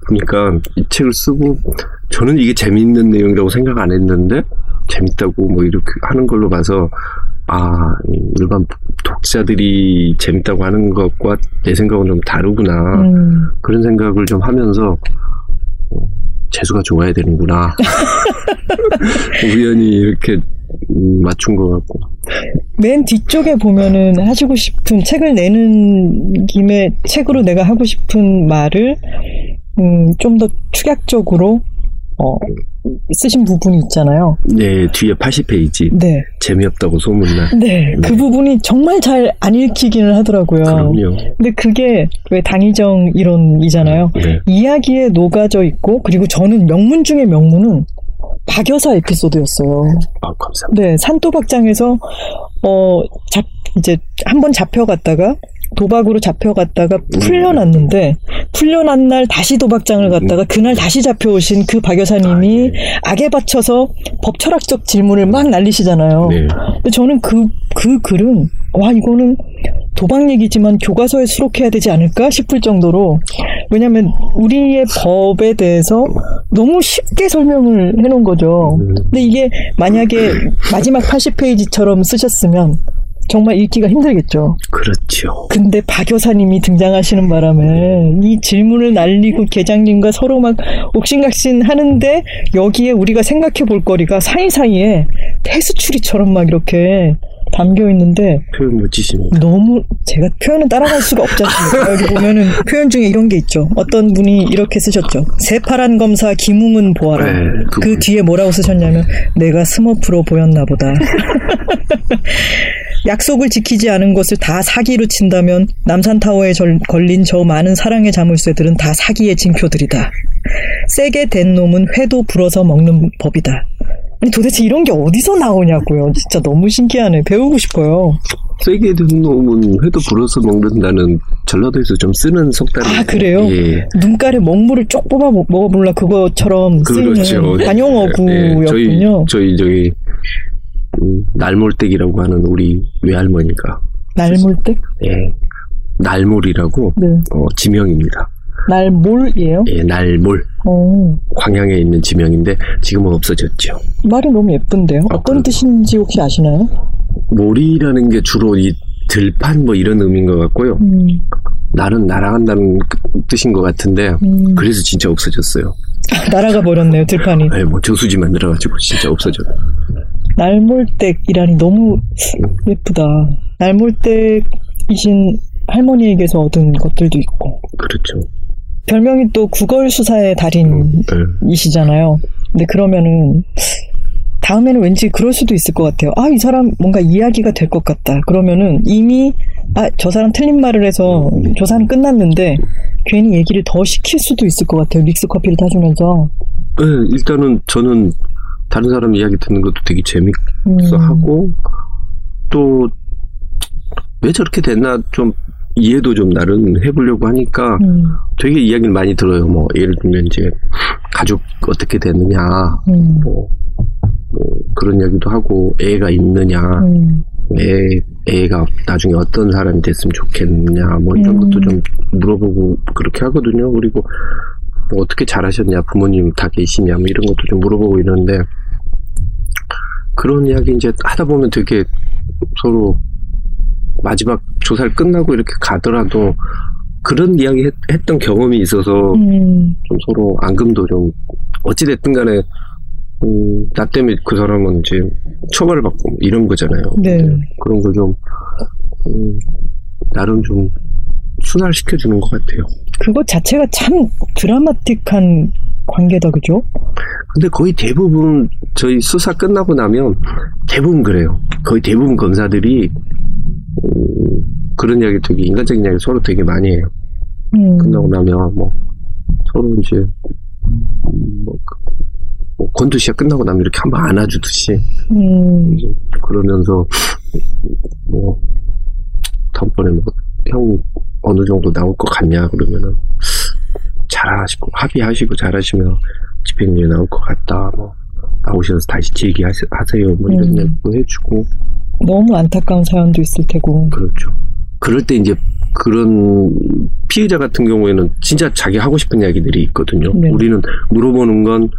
보니까 이 책을 쓰고 저는 이게 재밌는 내용이라고 생각 안 했는데 재밌다고 뭐 이렇게 하는 걸로 봐서 아이 일반 독자들이 재밌다고 하는 것과 내 생각은 좀 다르구나. 음, 그런 생각을 좀 하면서 어, 재수가 좋아야 되는구나. 우연히 이렇게 음, 맞춘 것 같고. 맨 뒤쪽에 보면은 하시고 싶은 책을 내는 김에 책으로 내가 하고 싶은 말을 음, 좀 더 축약적으로 어, 쓰신 부분이 있잖아요. 네 뒤에 80페이지 네, 재미없다고 소문난 네, 그 부분이 정말 잘 안 읽히기는 하더라고요. 그럼요 근데 그게 왜 당의정 이론이잖아요. 네. 이야기에 녹아져 있고 그리고 저는 명문 중에 명문은 박여사 에피소드였어요. 아 감사합니다 네, 산도박장에서 어, 잡 이제 한 번 잡혀갔다가 도박으로 잡혀갔다가 풀려났는데 풀려난 날 다시 도박장을 갔다가 그날 다시 잡혀오신 그 박 여사님이 악에 받쳐서 법 철학적 질문을 막 날리시잖아요. 네. 근데 저는 그, 그 글은, 와, 이거는 도박 얘기지만 교과서에 수록해야 되지 않을까 싶을 정도로, 왜냐면 우리의 법에 대해서 너무 쉽게 설명을 해놓은 거죠. 음. 근데 이게 만약에 마지막 80페이지처럼 쓰셨으면 정말 읽기가 힘들겠죠. 그렇죠 근데 박 여사님이 등장하시는 바람에 이 질문을 날리고 계장님과 서로 막 옥신각신 하는데 여기에 우리가 생각해 볼 거리가 사이사이에 폐수추리처럼 막 이렇게 담겨 있는데 표현 멋지십니다 너무 제가 표현은 따라갈 수가 없지 않습니까? 여기 보면은 표현 중에 이런 게 있죠. 어떤 분이 이렇게 쓰셨죠. 새파란 검사 김웅은 보아라. 네, 그 그분. 뒤에 뭐라고 쓰셨냐면 내가 스머프로 보였나 보다. 약속을 지키지 않은 것을 다 사기로 친다면 남산타워에 절- 걸린 저 많은 사랑의 자물쇠들은 다 사기의 징표들이다. 세게 된 놈은 회도 불어서 먹는 법이다. 아니 도대체 이런 게 어디서 나오냐고요. 진짜 너무 신기하네. 배우고 싶어요. 세게 든 놈은 회도 불어서 먹는다는 전라도에서 좀 쓰는 속담이 아, 그래요? 예. 눈깔에 먹물을 쪽 뽑아 먹- 먹어볼라 쓰이는 그렇죠. 관용어구였군요. 예, 저희 저희 저기 음, 날몰댁이라고 하는 우리 외할머니가 날물댁? 예. 날몰이라고 네. 어, 지명입니다. 날몰이에요? 예, 날몰 어, 광양에 있는 지명인데 지금은 없어졌죠. 말이 너무 예쁜데요. 아, 어떤 그래요? 뜻인지 혹시 아시나요? 몰이라는 게 주로 이 들판 뭐 이런 의미인 것 같고요. 음, 나는 날아간다는 뜻인 것 같은데 음. 그래서 진짜 없어졌어요. 날아가 버렸네요, 들판이. 네, 뭐 저수지 만들어가지고 진짜 없어졌. 날몰댁이라니 너무 예쁘다. 날몰댁이신 할머니에게서 얻은 것들도 있고. 그렇죠. 별명이 또 구걸 수사의 달인이시잖아요. 네. 근데 그러면은 다음에는 왠지 그럴 수도 있을 것 같아요. 아, 이 사람 뭔가 이야기가 될 것 같다. 그러면은 이미 아, 저 사람 틀린 말을 해서 조사는 끝났는데 괜히 얘기를 더 시킬 수도 있을 것 같아요. 믹스 커피를 타주면서. 네, 일단은 저는 다른 사람 이야기 듣는 것도 되게 재밌어 음. 하고 또 왜 저렇게 됐나 좀 이해도 좀 나름 해보려고 하니까 음, 되게 이야기를 많이 들어요. 뭐 예를 들면 이제 가족 어떻게 됐느냐, 음, 뭐, 뭐 그런 이야기도 하고 애가 있느냐, 음, 애 애가 나중에 어떤 사람이 됐으면 좋겠느냐, 뭐 이런 음. 것도 좀 물어보고 그렇게 하거든요. 그리고 뭐 어떻게 잘하셨냐, 부모님 다 계시냐, 뭐 이런 것도 좀 물어보고 이러는데 그런 이야기 이제 하다 보면 되게 서로 마지막 조사를 끝나고 이렇게 가더라도 그런 이야기 했, 던 경험이 있어서 음, 좀 서로 앙금도 좀 어찌됐든 간에 음, 나 때문에 그 사람은 이제 처벌을 받고 뭐 이런 거잖아요. 네. 그런 걸좀 음, 나름 좀 순화시켜 주는 것 같아요. 그것 자체가 참 드라마틱한 관계다, 그죠? 근데 거의 대부분 저희 수사 끝나고 나면 대부분 그래요. 거의 대부분 검사들이 음, 그런 이야기 되게 인간적인 이야기 서로 되게 많이 해요. 음, 끝나고 나면 뭐 서로 이제 음, 뭐, 그- 뭐 권투 시합 끝나고 나면 이렇게 한번 안아주듯이 음, 그러면서 뭐 다음번에 뭐 형 어느 정도 나올 것 같냐 그러면은 잘하시고 합의하시고 잘하시면 집행유예 나올 것 같다 뭐 나오셔서 다시 제기하세요 뭐 이런 음. 얘기도 해주고 너무 안타까운 사연도 있을 테고. 그렇죠 그럴 때 이제 그런 피의자 같은 경우에는 진짜 자기 하고 싶은 이야기들이 있거든요 네. 우리는 물어보는 건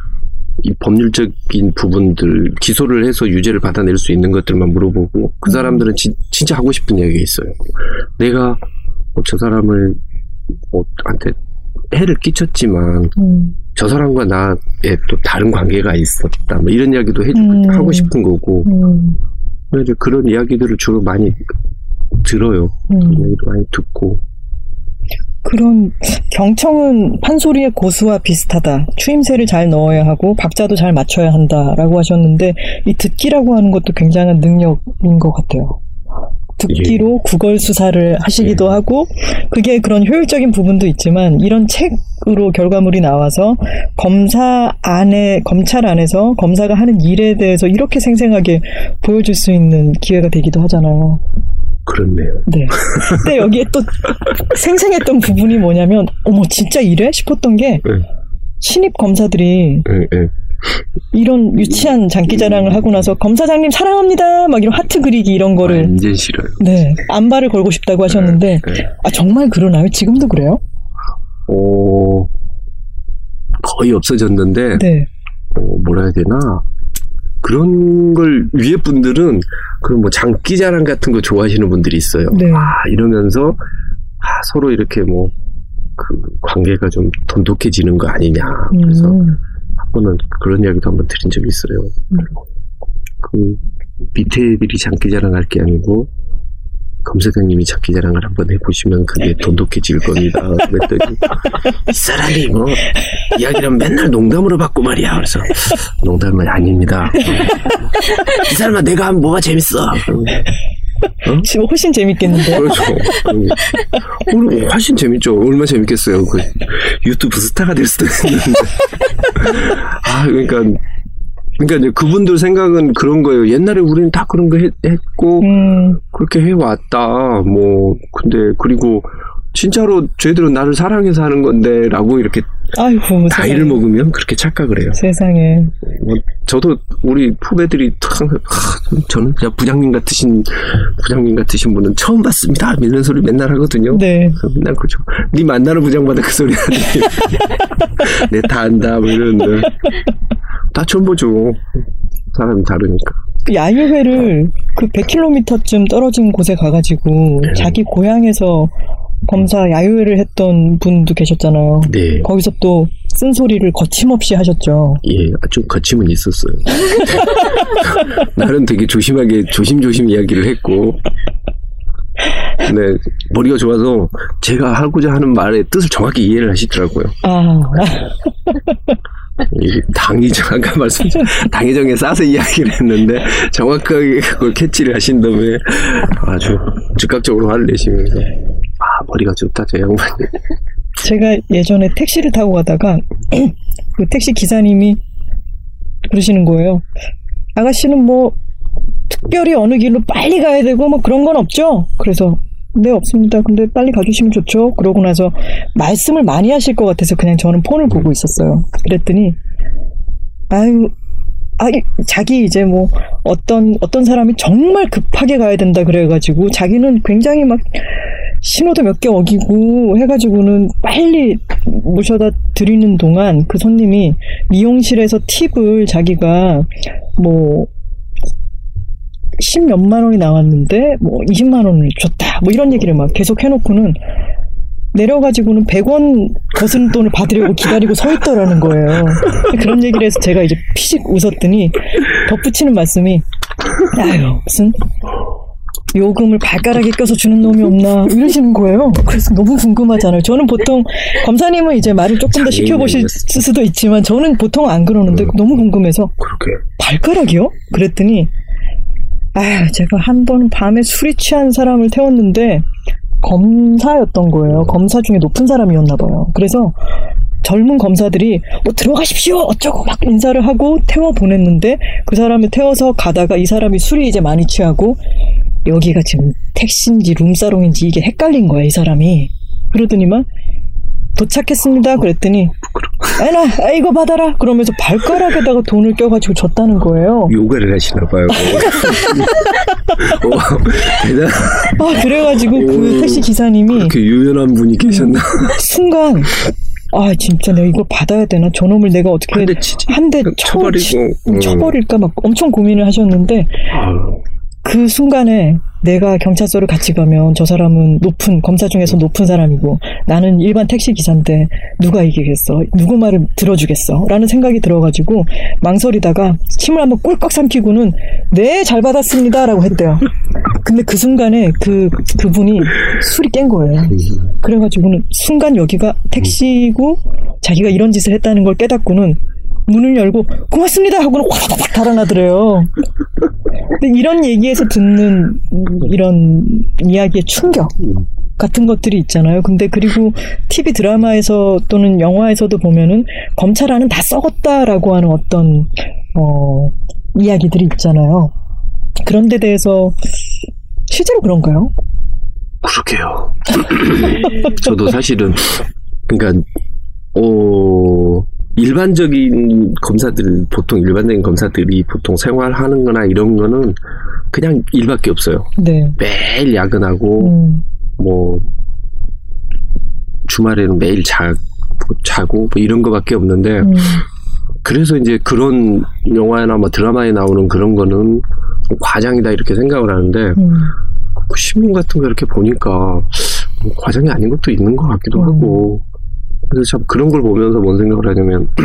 이 법률적인 부분들 기소를 해서 유죄를 받아낼 수 있는 것들만 물어보고 그 음. 사람들은 진, 진짜 하고 싶은 이야기가 있어요. 내가 뭐 저 사람을 뭐 한테 해를 끼쳤지만 음, 저 사람과 나의 또 다른 관계가 있었다. 뭐 이런 이야기도 해주고 음. 하고 싶은 거고 음, 이제 그런 이야기들을 주로 많이 들어요. 음. 많이 듣고 그런 경청은 판소리의 고수와 비슷하다. 추임새를 잘 넣어야 하고 박자도 잘 맞춰야 한다라고 하셨는데 이 듣기라고 하는 것도 굉장한 능력인 것 같아요. 듣기로 구걸 수사를 하시기도 예. 하고 그게 그런 효율적인 부분도 있지만 이런 책으로 결과물이 나와서 검사 안에 검찰 안에서 검사가 하는 일에 대해서 이렇게 생생하게 보여줄 수 있는 기회가 되기도 하잖아요. 그렇네요. 네. 근데 여기에 또 생생했던 부분이 뭐냐면, 어머, 진짜 이래? 싶었던 게, 네. 신입 검사들이 예, 예. 이런 유치한 장기 자랑을 하고 나서, 검사장님 사랑합니다! 막 이런 하트 그리기 이런 거를, 완전 싫어요. 네, 안발을 걸고 싶다고 하셨는데, 예. 아, 정말 그러나요? 지금도 그래요? 어, 거의 없어졌는데 네. 어, 뭐라 해야 되나 그런 걸 위에 분들은 그런 뭐 장기 자랑 같은 거 좋아하시는 분들이 있어요. 네. 아 이러면서 아, 서로 이렇게 뭐 그 관계가 좀 돈독해지는 거 아니냐. 그래서 음, 한 번은 그런 이야기도 한번 들은 적이 있어요. 음. 그 밑에 애들이 장기 자랑할 게 아니고 검사장님이 장기 자랑을 한번 해보시면 그게 돈독해질 겁니다. 그랬더니 이 사람이 뭐 이야기를 맨날 농담으로 받고 말이야. 그래서 농담은 아닙니다. 이 사람아 내가 하면 뭐가 재밌어. 지금 훨씬 재밌겠는데요? 그렇죠. 오늘 훨씬 재밌죠. 얼마나 재밌겠어요. 그 유튜브 스타가 될 수도 있는데. 아, 그러니까, 그러니까 이제 그분들 생각은 그런 거예요. 옛날에 우리는 다 그런 거 했, 했고, 음, 그렇게 해왔다. 뭐, 근데, 그리고, 진짜로 저희들은 나를 사랑해서 하는 건데, 라고 이렇게 아이고, 나이를. 먹으면 그렇게 착각을 해요. 세상에. 뭐, 저도 우리 후배들이 하, 저는 그냥 부장님 같으신, 부장님 같으신 분은 처음 봤습니다. 이런 소리 맨날 하거든요. 네. 맨날 그죠. 네 만나는 부장마다 그 소리 하지. 내다 안다, 뭐 이러는데. 다 처음 보죠. 사람이 다르니까. 그 야유회를 그 100km쯤 떨어진 곳에 가가지고 네. 자기 고향에서 검사 야유회를 했던 분도 계셨잖아요. 네. 거기서 또 쓴소리를 거침없이 하셨죠. 예, 좀 거침은 있었어요. 나는 되게 조심하게 조심조심 이야기를 했고, 근데 머리가 좋아서 제가 하고자 하는 말의 뜻을 정확히 이해를 하시더라고요. 아, 이 당의정 아까 말씀 당의정에 싸서 이야기를 했는데 정확하게 그걸 캐치를 하신 다음에 아주 즉각적으로 화를 내시면서 아 머리가 좋다 저 양반이. 제가 예전에 택시를 타고 가다가 그 택시 기사님이 그러시는 거예요. 아가씨는 뭐 특별히 어느 길로 빨리 가야 되고 뭐 그런 건 없죠? 그래서 네 없습니다. 근데 빨리 가주시면 좋죠. 그러고 나서 말씀을 많이 하실 것 같아서 그냥 저는 폰을 보고 있었어요. 그랬더니 아유 아 자기 이제 뭐 어떤 어떤 사람이 정말 급하게 가야 된다 그래가지고 자기는 굉장히 막 신호도 몇 개 어기고 해가지고는 빨리 모셔다 드리는 동안 그 손님이 미용실에서 팁을 자기가 뭐 십몇만 원이 나왔는데 뭐 20만 원을 줬다 뭐 이런 얘기를 막 계속 해놓고는 내려가지고는 100원 거스른 돈을 받으려고 기다리고 서 있더라는 거예요. 그런 얘기를 해서 제가 이제 피식 웃었더니 덧붙이는 말씀이 아유 무슨 요금을 발가락에 껴서 주는 놈이 없나 이러시는 거예요. 그래서 너무 궁금하잖아요. 저는 보통 검사님은 이제 말을 조금 더 시켜보실 수도 있지만 저는 보통 안 그러는데 너무 궁금해서 그렇게 발가락이요? 그랬더니 아 제가 한 번 밤에 술이 취한 사람을 태웠는데 검사였던 거예요. 검사 중에 높은 사람이었나 봐요. 그래서 젊은 검사들이 뭐 들어가십시오 어쩌고 막 인사를 하고 태워 보냈는데 그 사람을 태워서 가다가 이 사람이 술이 이제 많이 취하고 여기가 지금 택시인지 룸사롱인지 이게 헷갈린 거야 이 사람이 그러더니만 도착했습니다 그랬더니 에나 아, 이거 받아라 그러면서 발가락에다가 돈을 껴가지고 줬다는 거예요 요가를 하시나 봐요. 오, 대단 아 그래가지고 그 오. 택시 기사님이 그렇게 유연한 분이 계셨나? 순간 아 진짜 내가 이거 받아야 되나 저놈을 내가 어떻게 한대 치지. 한대 쳐버리고. 음. 쳐버릴까 막 엄청 고민을 하셨는데 아유, 그 순간에 내가 경찰서를 같이 가면 저 사람은 높은 검사 중에서 높은 사람이고 나는 일반 택시 기사인데 누가 이기겠어? 누구 말을 들어주겠어? 라는 생각이 들어가지고 망설이다가 침을 한번 꿀꺽 삼키고는 네 잘 받았습니다 라고 했대요. 근데 그 순간에 그 그분이 술이 깬 거예요. 그래가지고는 순간 여기가 택시고 자기가 이런 짓을 했다는 걸 깨닫고는 문을 열고 고맙습니다 하고는 확 달아나더래요. 근데 이런 얘기에서 듣는 이런 이야기의 충격 같은 것들이 있잖아요. 근데 그리고 TV 드라마에서 또는 영화에서도 보면은 검찰 안은 다 썩었다라고 하는 어떤 어 이야기들이 있잖아요. 그런 데 대해서 실제로 그런가요? 그러게요. 저도 사실은 그러니까 어 일반적인 검사들 보통 일반적인 검사들이 보통 생활하는 거나 이런 거는 그냥 일밖에 없어요. 네. 매일 야근하고 음, 뭐 주말에는 매일 자 자고 뭐 이런 거밖에 없는데 음, 그래서 이제 그런 영화나 뭐 드라마에 나오는 그런 거는 좀 과장이다 이렇게 생각을 하는데 음. 그 신문 같은 거 이렇게 보니까 뭐 과장이 아닌 것도 있는 것 같기도 음. 하고 그래서 참 그런 걸 보면서 뭔 생각을 하냐면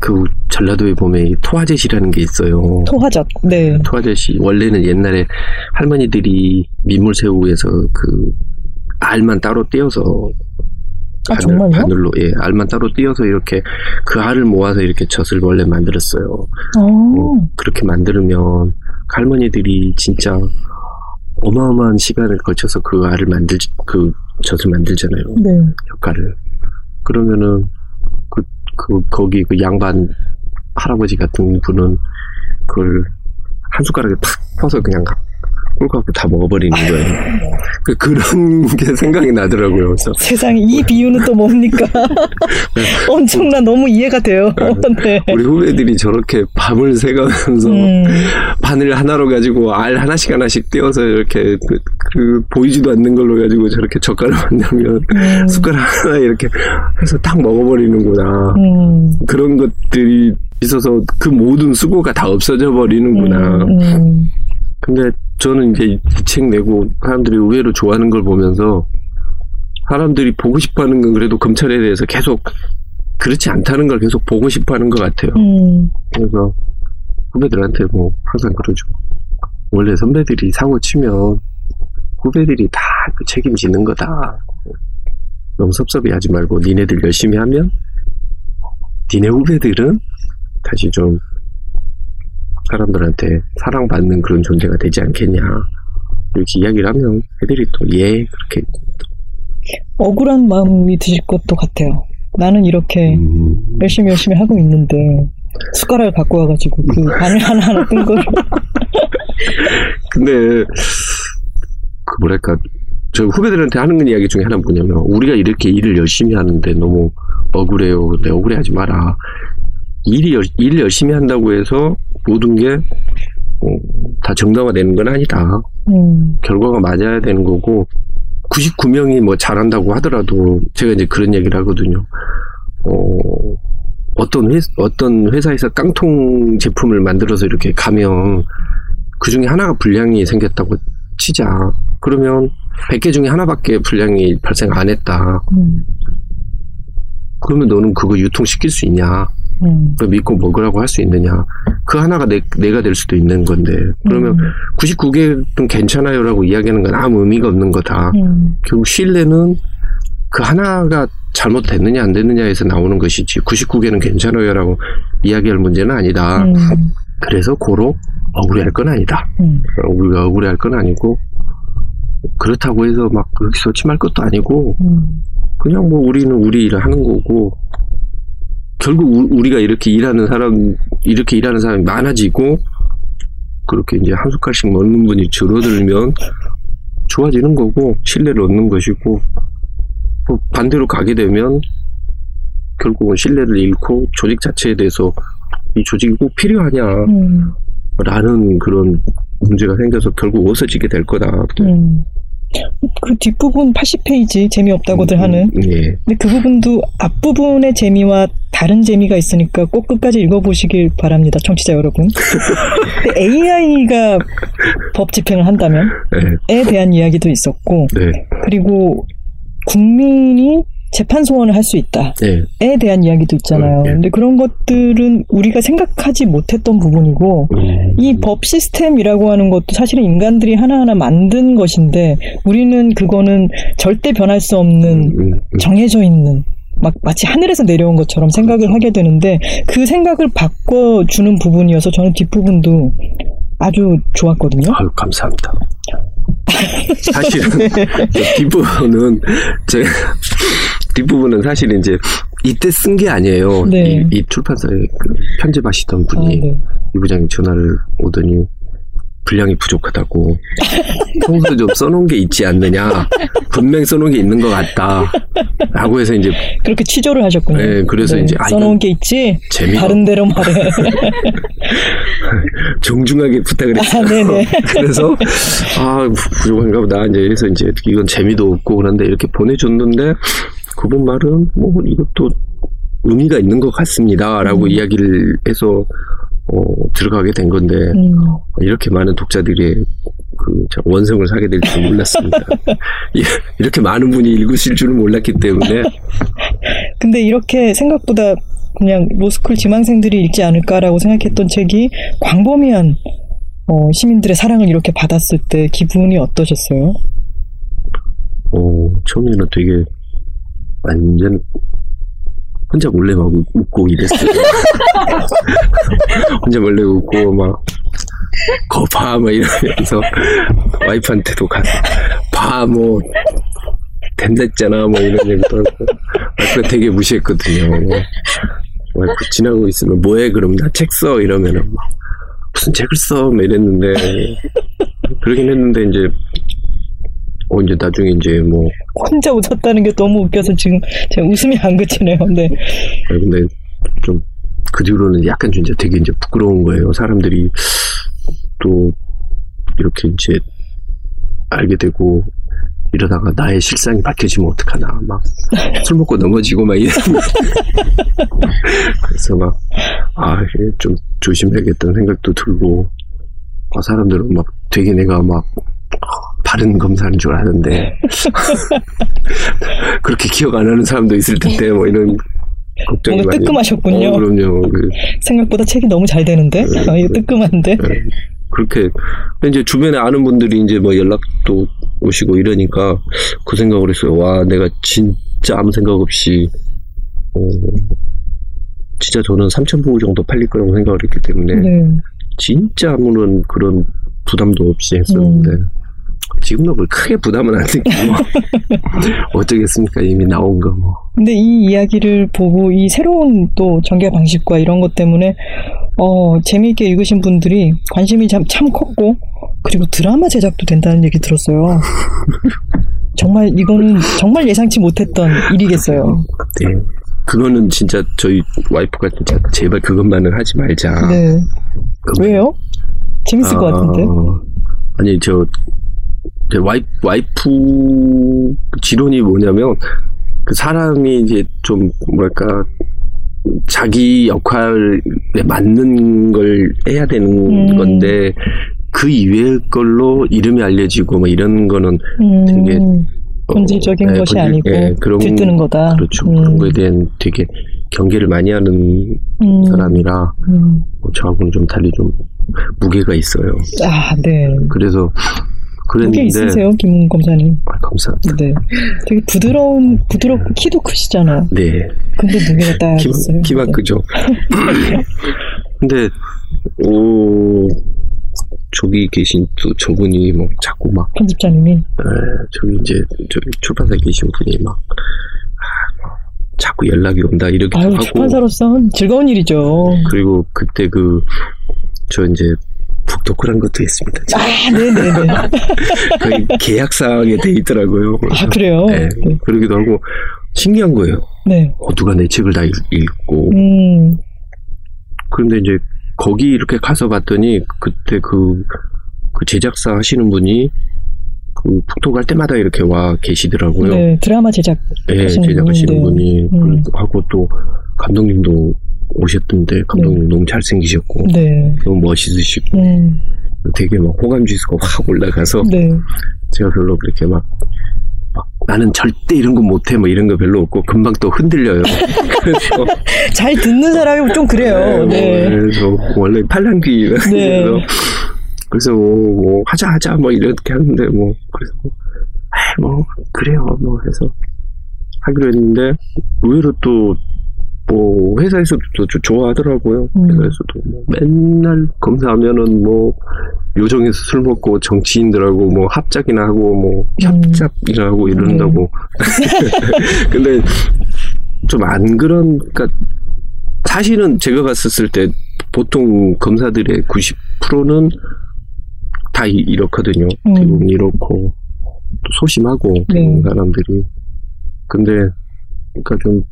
그 전라도에 보면 이 토화제시라는 게 있어요. 토화젓. 네. 토화제시 원래는 옛날에 할머니들이 민물새우에서 그 알만 따로 띄어서 아, 정말요? 바늘로 예 알만 따로 띄어서 이렇게 그 알을 모아서 이렇게 젖을 원래 만들었어요. 어. 그렇게 만들면 할머니들이 진짜 어마어마한 시간을 걸쳐서 그 알을 만들 그 젖을 만들잖아요. 네. 젓갈을 그러면은 그, 그 거기 그 양반 할아버지 같은 분은 그걸 한 숟가락에 탁 퍼서 그냥 꿀 갖고 다 먹어버리는 거예요. 그 그런 게 생각이 나더라고요. 그래서 세상에 이 비유는 또 뭡니까? 엄청나 너무 이해가 돼요. 네. 우리 후배들이 저렇게 밤을 새가면서 음, 바늘 하나로 가지고 알 하나씩 하나씩 띄어서 이렇게 그, 그 보이지도 않는 걸로 가지고 저렇게 젓갈을 만들면 음, 숟가락 하나 이렇게 해서 딱 먹어버리는구나. 음, 그런 것들이 있어서 그 모든 수고가 다 없어져 버리는구나. 음, 음. 근데 저는 이제 이 책 내고 사람들이 의외로 좋아하는 걸 보면서 사람들이 보고 싶어 하는 건 그래도 검찰에 대해서 계속 그렇지 않다는 걸 계속 보고 싶어 하는 것 같아요. 음. 그래서 후배들한테 뭐 항상 그러죠. 원래 선배들이 사고 치면 후배들이 다그 책임지는 거다. 너무 섭섭해 하지 말고 니네들 열심히 하면 니네 후배들은 다시 좀 사람들한테 사랑받는 그런 존재가 되지 않겠냐. 이렇게 이야기를 하면 애들이 또 예, 그렇게. 억울한 마음이 드실 것도 같아요. 나는 이렇게 음, 열심히 열심히 하고 있는데 숟가락을 갖고 와가지고 그 바늘 하나하나 뜬 거를 근데, 그 뭐랄까, 저 후배들한테 하는 이야기 중에 하나는 뭐냐면, 우리가 이렇게 일을 열심히 하는데 너무 억울해요. 근데 억울해 하지 마라. 일이, 열- 일을 열심히 한다고 해서 모든 게, 어, 다 정당화되는 건 아니다. 음, 결과가 맞아야 되는 거고 99명이 뭐 잘한다고 하더라도 제가 이제 그런 얘기를 하거든요. 어, 어떤 회 어떤 회사에서 깡통 제품을 만들어서 이렇게 가면 그 중에 하나가 불량이 생겼다고 치자. 그러면 100개 중에 하나밖에 불량이 발생 안 했다. 음, 그러면 너는 그거 유통시킬 수 있냐? 음. 그걸 믿고 먹으라고 할 수 있느냐? 그 하나가 내, 내가 될 수도 있는 건데. 그러면 음, 99개는 괜찮아요라고 이야기하는 건 아무 의미가 없는 거다. 음, 결국 신뢰는 그 하나가 잘못됐느냐 안 됐느냐에서 나오는 것이지 99개는 괜찮아요라고 이야기할 문제는 아니다. 음, 그래서 고로 억울해할 건 아니다. 음, 우리가 억울해할 건 아니고 그렇다고 해서 막 그렇게 소침할 것도 아니고 음, 그냥 뭐 우리는 우리 일을 하는 거고 결국 우- 우리가 이렇게 일하는 사람 이렇게 일하는 사람이 많아지고 그렇게 이제 한 숟갈씩 먹는 분이 줄어들면 좋아지는 거고 신뢰를 얻는 것이고 또 반대로 가게 되면 결국은 신뢰를 잃고 조직 자체에 대해서 이 조직이 꼭 필요하냐라는 음, 그런 문제가 생겨서 결국 없어지게 될 거다. 음. 그 뒷부분 80페이지 재미없다고들 하는 예. 근데 그 부분도 앞부분의 재미와 다른 재미가 있으니까 꼭 끝까지 읽어보시길 바랍니다, 청취자 여러분. 근데 AI가 법 집행을 한다면? 네. 에 대한 이야기도 있었고, 네. 그리고 국민이 재판 소원을 할 수 있다. 네. 에 대한 이야기도 있잖아요. 네. 근데 그런 것들은 우리가 생각하지 못했던 부분이고, 음. 이법 시스템이라고 하는 것도 사실은 인간들이 하나하나 만든 것인데, 우리는 그거는 절대 변할 수 없는 음, 음. 정해져 있는 막 마치 하늘에서 내려온 것처럼 생각을 하게 되는데 그 생각을 바꿔 주는 부분이어서 저는 뒷부분도 아주 좋았거든요. 아유, 감사합니다. 사실은 뒷부분은 제 뒷부분은 사실 이제 이때 쓴 게 아니에요. 네. 이, 이 출판사에 그 편집하시던 아, 분이 네. 이 부장이 전화를 오더니 분량이 부족하다고 평소에 좀 써놓은 게 있지 않느냐 분명 써놓은 게 있는 것 같다 라고 해서 이제 그렇게 취조를 하셨군요. 네, 그래서 이제, 아, 써놓은 게 있지. 재미가 다른 대로 말해. 정중하게 부탁을 아, 했어요. 네네. 그래서 아 부족한가 보다 이제 해서 이제 이건 재미도 없고 그런데 이렇게 보내줬는데 그분 말은 뭐 이것도 의미가 있는 것 같습니다라고 음. 이야기를 해서 어, 들어가게 된 건데 음, 이렇게 많은 독자들이 그참 원성을 사게 될 줄 몰랐습니다. 이- 이렇게 많은 분이 읽으실 줄은 몰랐기 때문에 근데 이렇게 생각보다 그냥 로스쿨 지망생들이 읽지 않을까라고 생각했던 책이 광범위한 어, 시민들의 사랑을 이렇게 받았을 때 기분이 어떠셨어요? 어, 처음에는 되게 완전 혼자 몰래 막 웃- 웃고 이랬어요. 혼자 몰래 웃고 막 거봐 막 이러면서 와이프한테도 가서 봐뭐 된다 했잖아 뭐 이런 얘기도 하고 와이프가 되게 무시했거든요. 뭐, 와이프 지나고 있으면 뭐해 그럼 나 책 써 이러면은 막 무슨 책을 써? 막 이랬는데 그러긴 했는데 이제 어 이제 나중에 이제 뭐 혼자 웃었다는 게 너무 웃겨서 지금 제가 웃음이 안 그치네요. 네. 아, 근데 좀 그 뒤로는 약간 좀 이제 되게 이제 부끄러운 거예요. 사람들이 또 이렇게 이제 알게 되고 이러다가 나의 실상이 밝혀지면 어떡하나 막 술 먹고 넘어지고 막 이런 그래서 막 아 좀 조심해야겠다는 생각도 들고 아, 사람들은 막 되게 내가 막 바른 검사인 줄 아는데 그렇게 기억 안 하는 사람도 있을 텐데 뭐 이런 걱정이 뭔가 뜨끔하셨군요. 어, 그럼요. 그, 생각보다 책이 너무 잘 되는데? 아, 이거 뜨끔한데? 네. 그렇게 이제 주변에 아는 분들이 이제 뭐 연락도 오시고 이러니까 그 생각을 했어요. 와, 내가 진짜 아무 생각 없이 어, 진짜 저는 3천 부호 정도 팔릴 거라고 생각을 했기 때문에 네. 진짜 아무런 그런 부담도 없이 했었는데 음. 지금도 뭐 크게 부담은 안 느끼고 어쩌겠습니까 이미 나온 거 뭐. 근데 이 이야기를 보고 이 새로운 또 전개 방식과 이런 것 때문에 어, 재미있게 읽으신 분들이 관심이 참, 참 컸고 그리고 드라마 제작도 된다는 얘기 들었어요. 정말 이거는 정말 예상치 못했던 일이겠어요. 네. 그거는 진짜 저희 와이프가 진짜 제발 그것만은 하지 말자. 네. 왜요? 재밌을 것 같은데. 아, 아니 저, 제 와이, 와이프 지론이 뭐냐면 그 사람이 이제 좀 뭐랄까 자기 역할에 맞는 걸 해야 되는 음. 건데 그 이외의 걸로 이름이 알려지고 뭐 이런 거는 음, 되게, 본질적인 네, 것이 본질- 아니고 예, 그런- 들뜨는 거다. 그렇죠 음, 그런 거에 대한 되게 경계를 많이 하는 음, 사람이라 음. 뭐 저하고는 좀 달리 좀 무게가 있어요. 아, 네. 그래서 그게 그랬는데 있으세요, 김웅 검사님. 아, 감사합니다. 네. 되게 부드러운, 부드럽고 키도 크시잖아. 네. 근데 무게가 딱 키, 있어요. 네. 크죠. 근데, 오, 저기 계신 또 저분이 뭐 자꾸 막, 편집자님이. 에, 저기 이제, 저기 출판사에 계신 분이 막, 아, 뭐 자꾸 연락이 온다 이러기도 아유, 하고. 출판사로서는 즐거운 일이죠. 그리고 그때 그, 저 이제, 북토크란 것도 했습니다. 아, 네네네. 거의 계약사항에 돼 있더라고요. 아, 그래요? 네, 네. 그러기도 하고, 신기한 거예요. 네. 어, 누가 내 책을 다 읽, 읽고, 음, 그런데 이제 거기 이렇게 가서 봤더니 그때 그, 그 제작사 하시는 분이 그 북토 갈 때마다 이렇게 와 계시더라고요. 네. 드라마 제작. 예, 하시는 제작하시는. 분이 음. 하고 또 감독님도 오셨던데 감독님 너무 잘생기셨고 네. 너무 멋있으시고 음, 되게 막 호감 지수가 확 올라가서 네. 제가 별로 그렇게 막, 막 나는 절대 이런 거 못해 뭐 이런 거 별로 없고 금방 또 흔들려요. 그래서 잘 듣는 사람이 좀 그래요. 네. 그래서 원래 팔랑귀 네. 그래서 그래서 뭐, 뭐 하자 하자 뭐 이렇게 하는데 뭐 그래서 뭐, 뭐 그래요 뭐 해서 하기로 했는데 의외로 또 뭐 회사에서도 좋아하더라고요. 음. 회사에서도 뭐 맨날 검사하면은 뭐 요정에서 술 먹고 정치인들하고 뭐 합작이나 하고 뭐 음. 협잡이나 하고 이런다고. 근데 좀 안 그런 그러니까 사실은 제가 갔었을 때 보통 검사들의 90%는 다 이- 이렇거든요. 음. 대부분 이렇고 또 소심하고 네. 사람들이. 근데 그러니까 좀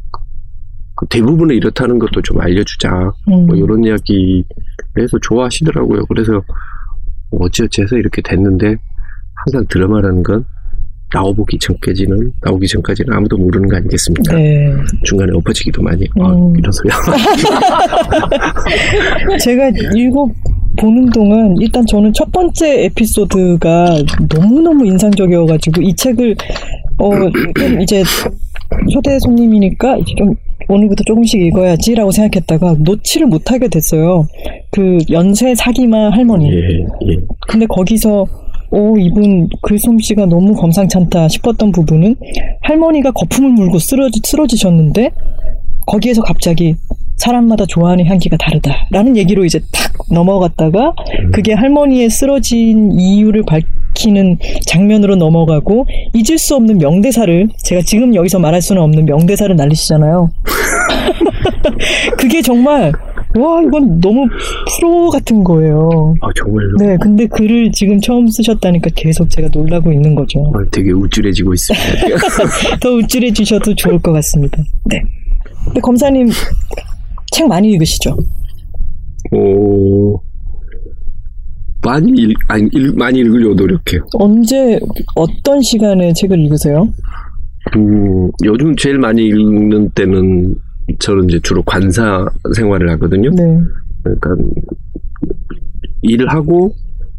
그 대부분은 이렇다는 것도 좀 알려주자. 음, 뭐 이런 이야기 해서 좋아하시더라고요. 그래서 뭐 어찌어찌 해서 이렇게 됐는데 항상 드라마라는 건 나오기 전까지는 나오기 전까지는 아무도 모르는 거 아니겠습니까? 네. 중간에 엎어지기도 많이 아, 음. 이런 소리 제가 읽어 보는 동안 일단 저는 첫 번째 에피소드가 너무 너무 인상적이어가지고 이 책을 어, 좀 이제 초대 손님이니까 좀 오늘부터 조금씩 읽어야지라고 생각했다가 놓지를 못하게 됐어요. 그 연쇄 사기마 할머니. 예, 예. 근데 거기서 오 이분 글솜씨가 너무 검상찮다 싶었던 부분은 할머니가 거품을 물고 쓰러지, 쓰러지셨는데 거기에서 갑자기 사람마다 좋아하는 향기가 다르다라는 얘기로 이제 탁 넘어갔다가 그게 할머니의 쓰러진 이유를 밝히는 장면으로 넘어가고 잊을 수 없는 명대사를 제가 지금 여기서 말할 수는 없는 명대사를 날리시잖아요. 그게 정말 와 이건 너무 프로 같은 거예요. 아 정말로 네, 근데 글을 지금 처음 쓰셨다니까 계속 제가 놀라고 있는 거죠. 어, 되게 우쭐해지고 있습니다. 더 우쭐해 주셔도 좋을 것 같습니다. 네. 근데 검사님 책 많이 읽으시죠? 어, 많이 읽, 아니, 읽, 많이 읽으려고 노력해요. 언제 어떤 시간에 책을 읽으세요? 음, 요즘 제일 많이 읽는 때는 저는 이제 주로 관사 생활을 하거든요. 네. 그러니까 일을 하고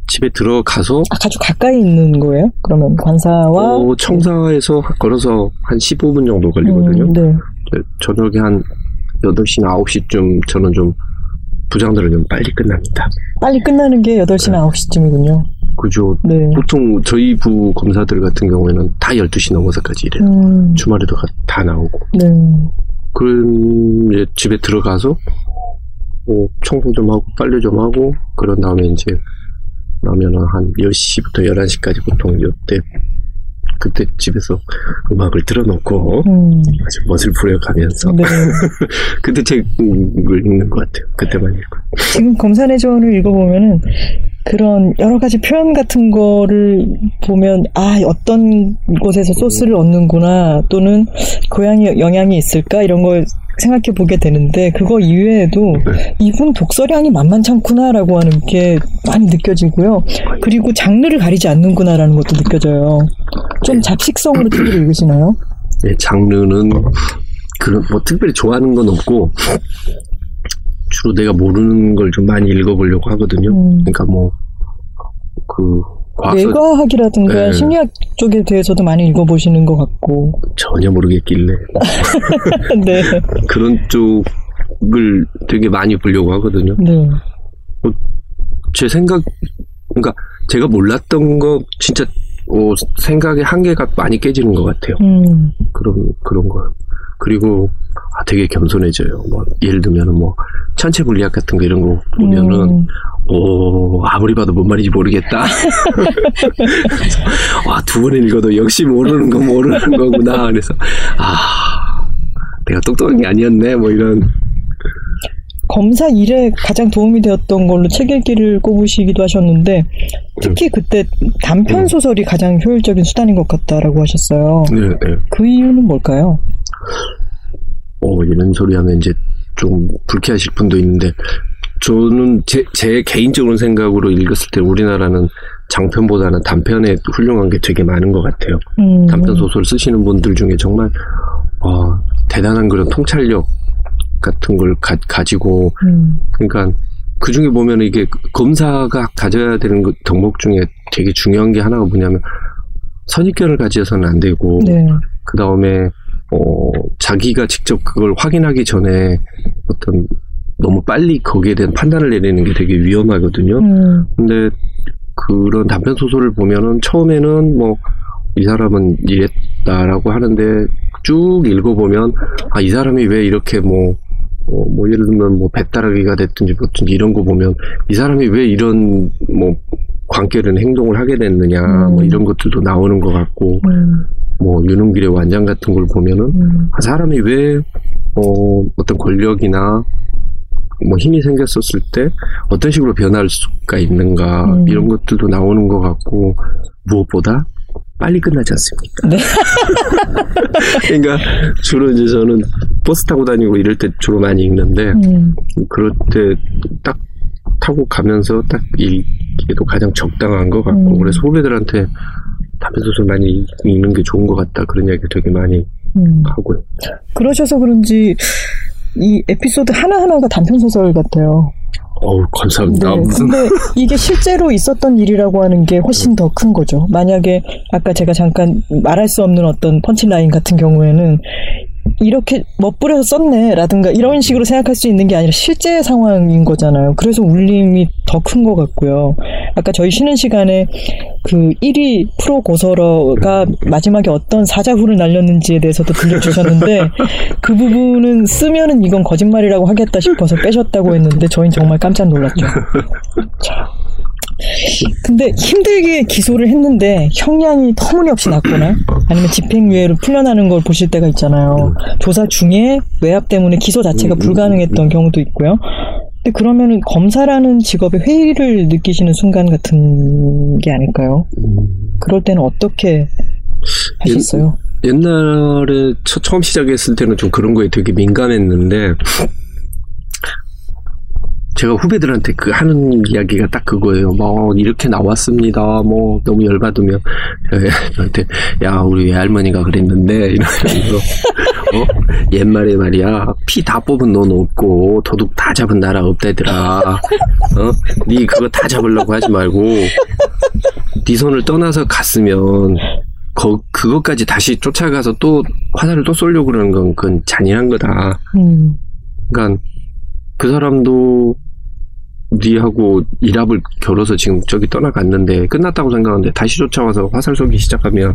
집에 들어가서 아, 아주 가까이 있는 거예요? 그러면 관사와 어, 청사에서 걸어서 한 15분 정도 걸리거든요. 음, 네. 저녁에 한 8시나 9시쯤 저는 좀 부장들은 좀 빨리 끝납니다. 빨리 끝나는 게 8시나 9시쯤이군요. 그죠. 네. 보통 저희 부 검사들 같은 경우에는 다 12시 넘어서까지 일해요. 음, 주말에도 가- 다 나오고. 네. 그런 이제 집에 들어가서 뭐 청소 좀 하고 빨래 좀 하고 그런 다음에 이제 나면은 한 10시부터 11시까지 보통 이때 그때 집에서 음악을 틀어놓고 음, 아주 멋을 부려가면서 네. 그때 책을 읽는 것 같아요. 그때만 읽고. 지금 검사내 조언을 읽어보면은 그런 여러 가지 표현 같은 거를 보면 아 어떤 곳에서 소스를 얻는구나 또는 고양이 영향이 있을까 이런 걸 생각해 보게 되는데 그거 이외에도 이분 독서량이 만만찮구나라고 하는 게 많이 느껴지고요. 그리고 장르를 가리지 않는구나라는 것도 느껴져요. 좀 잡식성으로 책을 읽으시나요? 네, 장르는 그런 뭐 특별히 좋아하는 건 없고 주로 내가 모르는 걸 좀 많이 읽어보려고 하거든요. 음. 그러니까 뭐 그 과학서 뇌과학이라든가 네. 심리학 쪽에 대해서도 많이 읽어보시는 것 같고. 전혀 모르겠길래 네. 그런 쪽을 되게 많이 보려고 하거든요. 네. 제 생각, 그러니까 제가 몰랐던 거 진짜 어, 생각의 한계가 많이 깨지는 것 같아요. 음. 그런 그런 거. 그리고 아, 되게 겸손해져요. 뭐 예를 들면 뭐 천체 물리학 같은 거 이런 거 보면은 음. 오 아무리 봐도 뭔 말인지 모르겠다. 와 두 번 읽어도 역시 모르는 건 모르는 거구나. 그래서 아 내가 똑똑한 게 아니었네. 뭐 이런 검사 일에 가장 도움이 되었던 걸로 책 읽기를 꼽으시기도 하셨는데 특히 그때 단편 음. 소설이 가장 효율적인 수단인 것 같다라고 하셨어요. 네, 네. 그 이유는 뭘까요? 어, 이런 소리 하면 이제 좀 불쾌하실 분도 있는데, 저는 제, 제 개인적으로 생각으로 읽었을 때 우리나라는 장편보다는 단편에 훌륭한 게 되게 많은 것 같아요. 음. 단편 소설 쓰시는 분들 중에 정말, 어, 대단한 그런 통찰력 같은 걸 가, 지고 음. 그러니까 그 중에 보면 이게 검사가 가져야 되는 그 덕목 중에 되게 중요한 게 하나가 뭐냐면 선입견을 가져서는 안 되고, 네. 그 다음에 어 자기가 직접 그걸 확인하기 전에 어떤 너무 빨리 거기에 대한 판단을 내리는 게 되게 위험하거든요. 음. 근데 그런 단편 소설을 보면은 처음에는 뭐 이 사람은 이랬다라고 하는데 쭉 읽어보면 아 이 사람이 왜 이렇게 뭐 어, 뭐 예를 들면 뭐 배따라기가 됐든지 뭐든지 이런 거 보면 이 사람이 왜 이런 뭐 관계는 행동을 하게 됐느냐 뭐 음. 이런 것들도 나오는 것 같고 음. 뭐 유능길의 완장 같은 걸 보면은 음. 아, 사람이 왜 어, 어떤 권력이나 뭐 힘이 생겼었을 때 어떤 식으로 변할 수가 있는가 음. 이런 것들도 나오는 것 같고 무엇보다 빨리 끝나지 않습니까? 네. 그러니까 주로 이제 저는 버스 타고 다니고 이럴 때 주로 많이 읽는데 음. 그럴 때 딱 타고 가면서 딱 읽기에도 가장 적당한 것 같고 음. 그래서 후배들한테 단편 소설 많이 읽는 게 좋은 것 같다 그런 이야기 되게 많이 음. 하고요. 그러셔서 그런지 이 에피소드 하나하나가 단편 소설 같아요. 어우 감사합니다. 네, 근데 이게 실제로 있었던 일이라고 하는 게 훨씬 더 큰 거죠. 만약에 아까 제가 잠깐 말할 수 없는 어떤 펀치라인 같은 경우에는 이렇게 멋부려서 썼네라든가 이런 식으로 생각할 수 있는 게 아니라 실제 상황인 거잖아요. 그래서 울림이 더 큰 것 같고요. 아까 저희 쉬는 시간에 그 1위 프로 고서러가 마지막에 어떤 사자후를 날렸는지에 대해서도 들려주셨는데 그 부분은 쓰면은 이건 거짓말이라고 하겠다 싶어서 빼셨다고 했는데 저희는 정말 깜짝 놀랐죠. 자. 근데 힘들게 기소를 했는데 형량이 터무니없이 낮거나 아니면 집행유예를 풀려나는 걸 보실 때가 있잖아요. 조사 중에 외압 때문에 기소 자체가 불가능했던 경우도 있고요. 근데 그러면은 검사라는 직업의 회의를 느끼시는 순간 같은 게 아닐까요? 그럴 때는 어떻게 하셨어요? 옛날에 처, 처음 시작했을 때는 좀 그런 거에 되게 민감했는데 제가 후배들한테 그 하는 이야기가 딱 그거예요. 뭐 이렇게 나왔습니다. 뭐 너무 열받으면 저한테 야 우리 외할머니가 그랬는데 이러면서 어? 옛말에 말이야 피 다 뽑은 넌 없고 도둑 다 잡은 나라 없대더라. 어? 네 그거 다 잡으려고 하지 말고 네 손을 떠나서 갔으면 거, 그것까지 다시 쫓아가서 또 화살을 또 쏘려고 그러는 건 그건 잔인한 거다. 음. 그러니까 그 사람도 니하고 일합을 겨뤄서 지금 저기 떠나갔는데 끝났다고 생각하는데 다시 쫓아와서 화살 쏘기 시작하면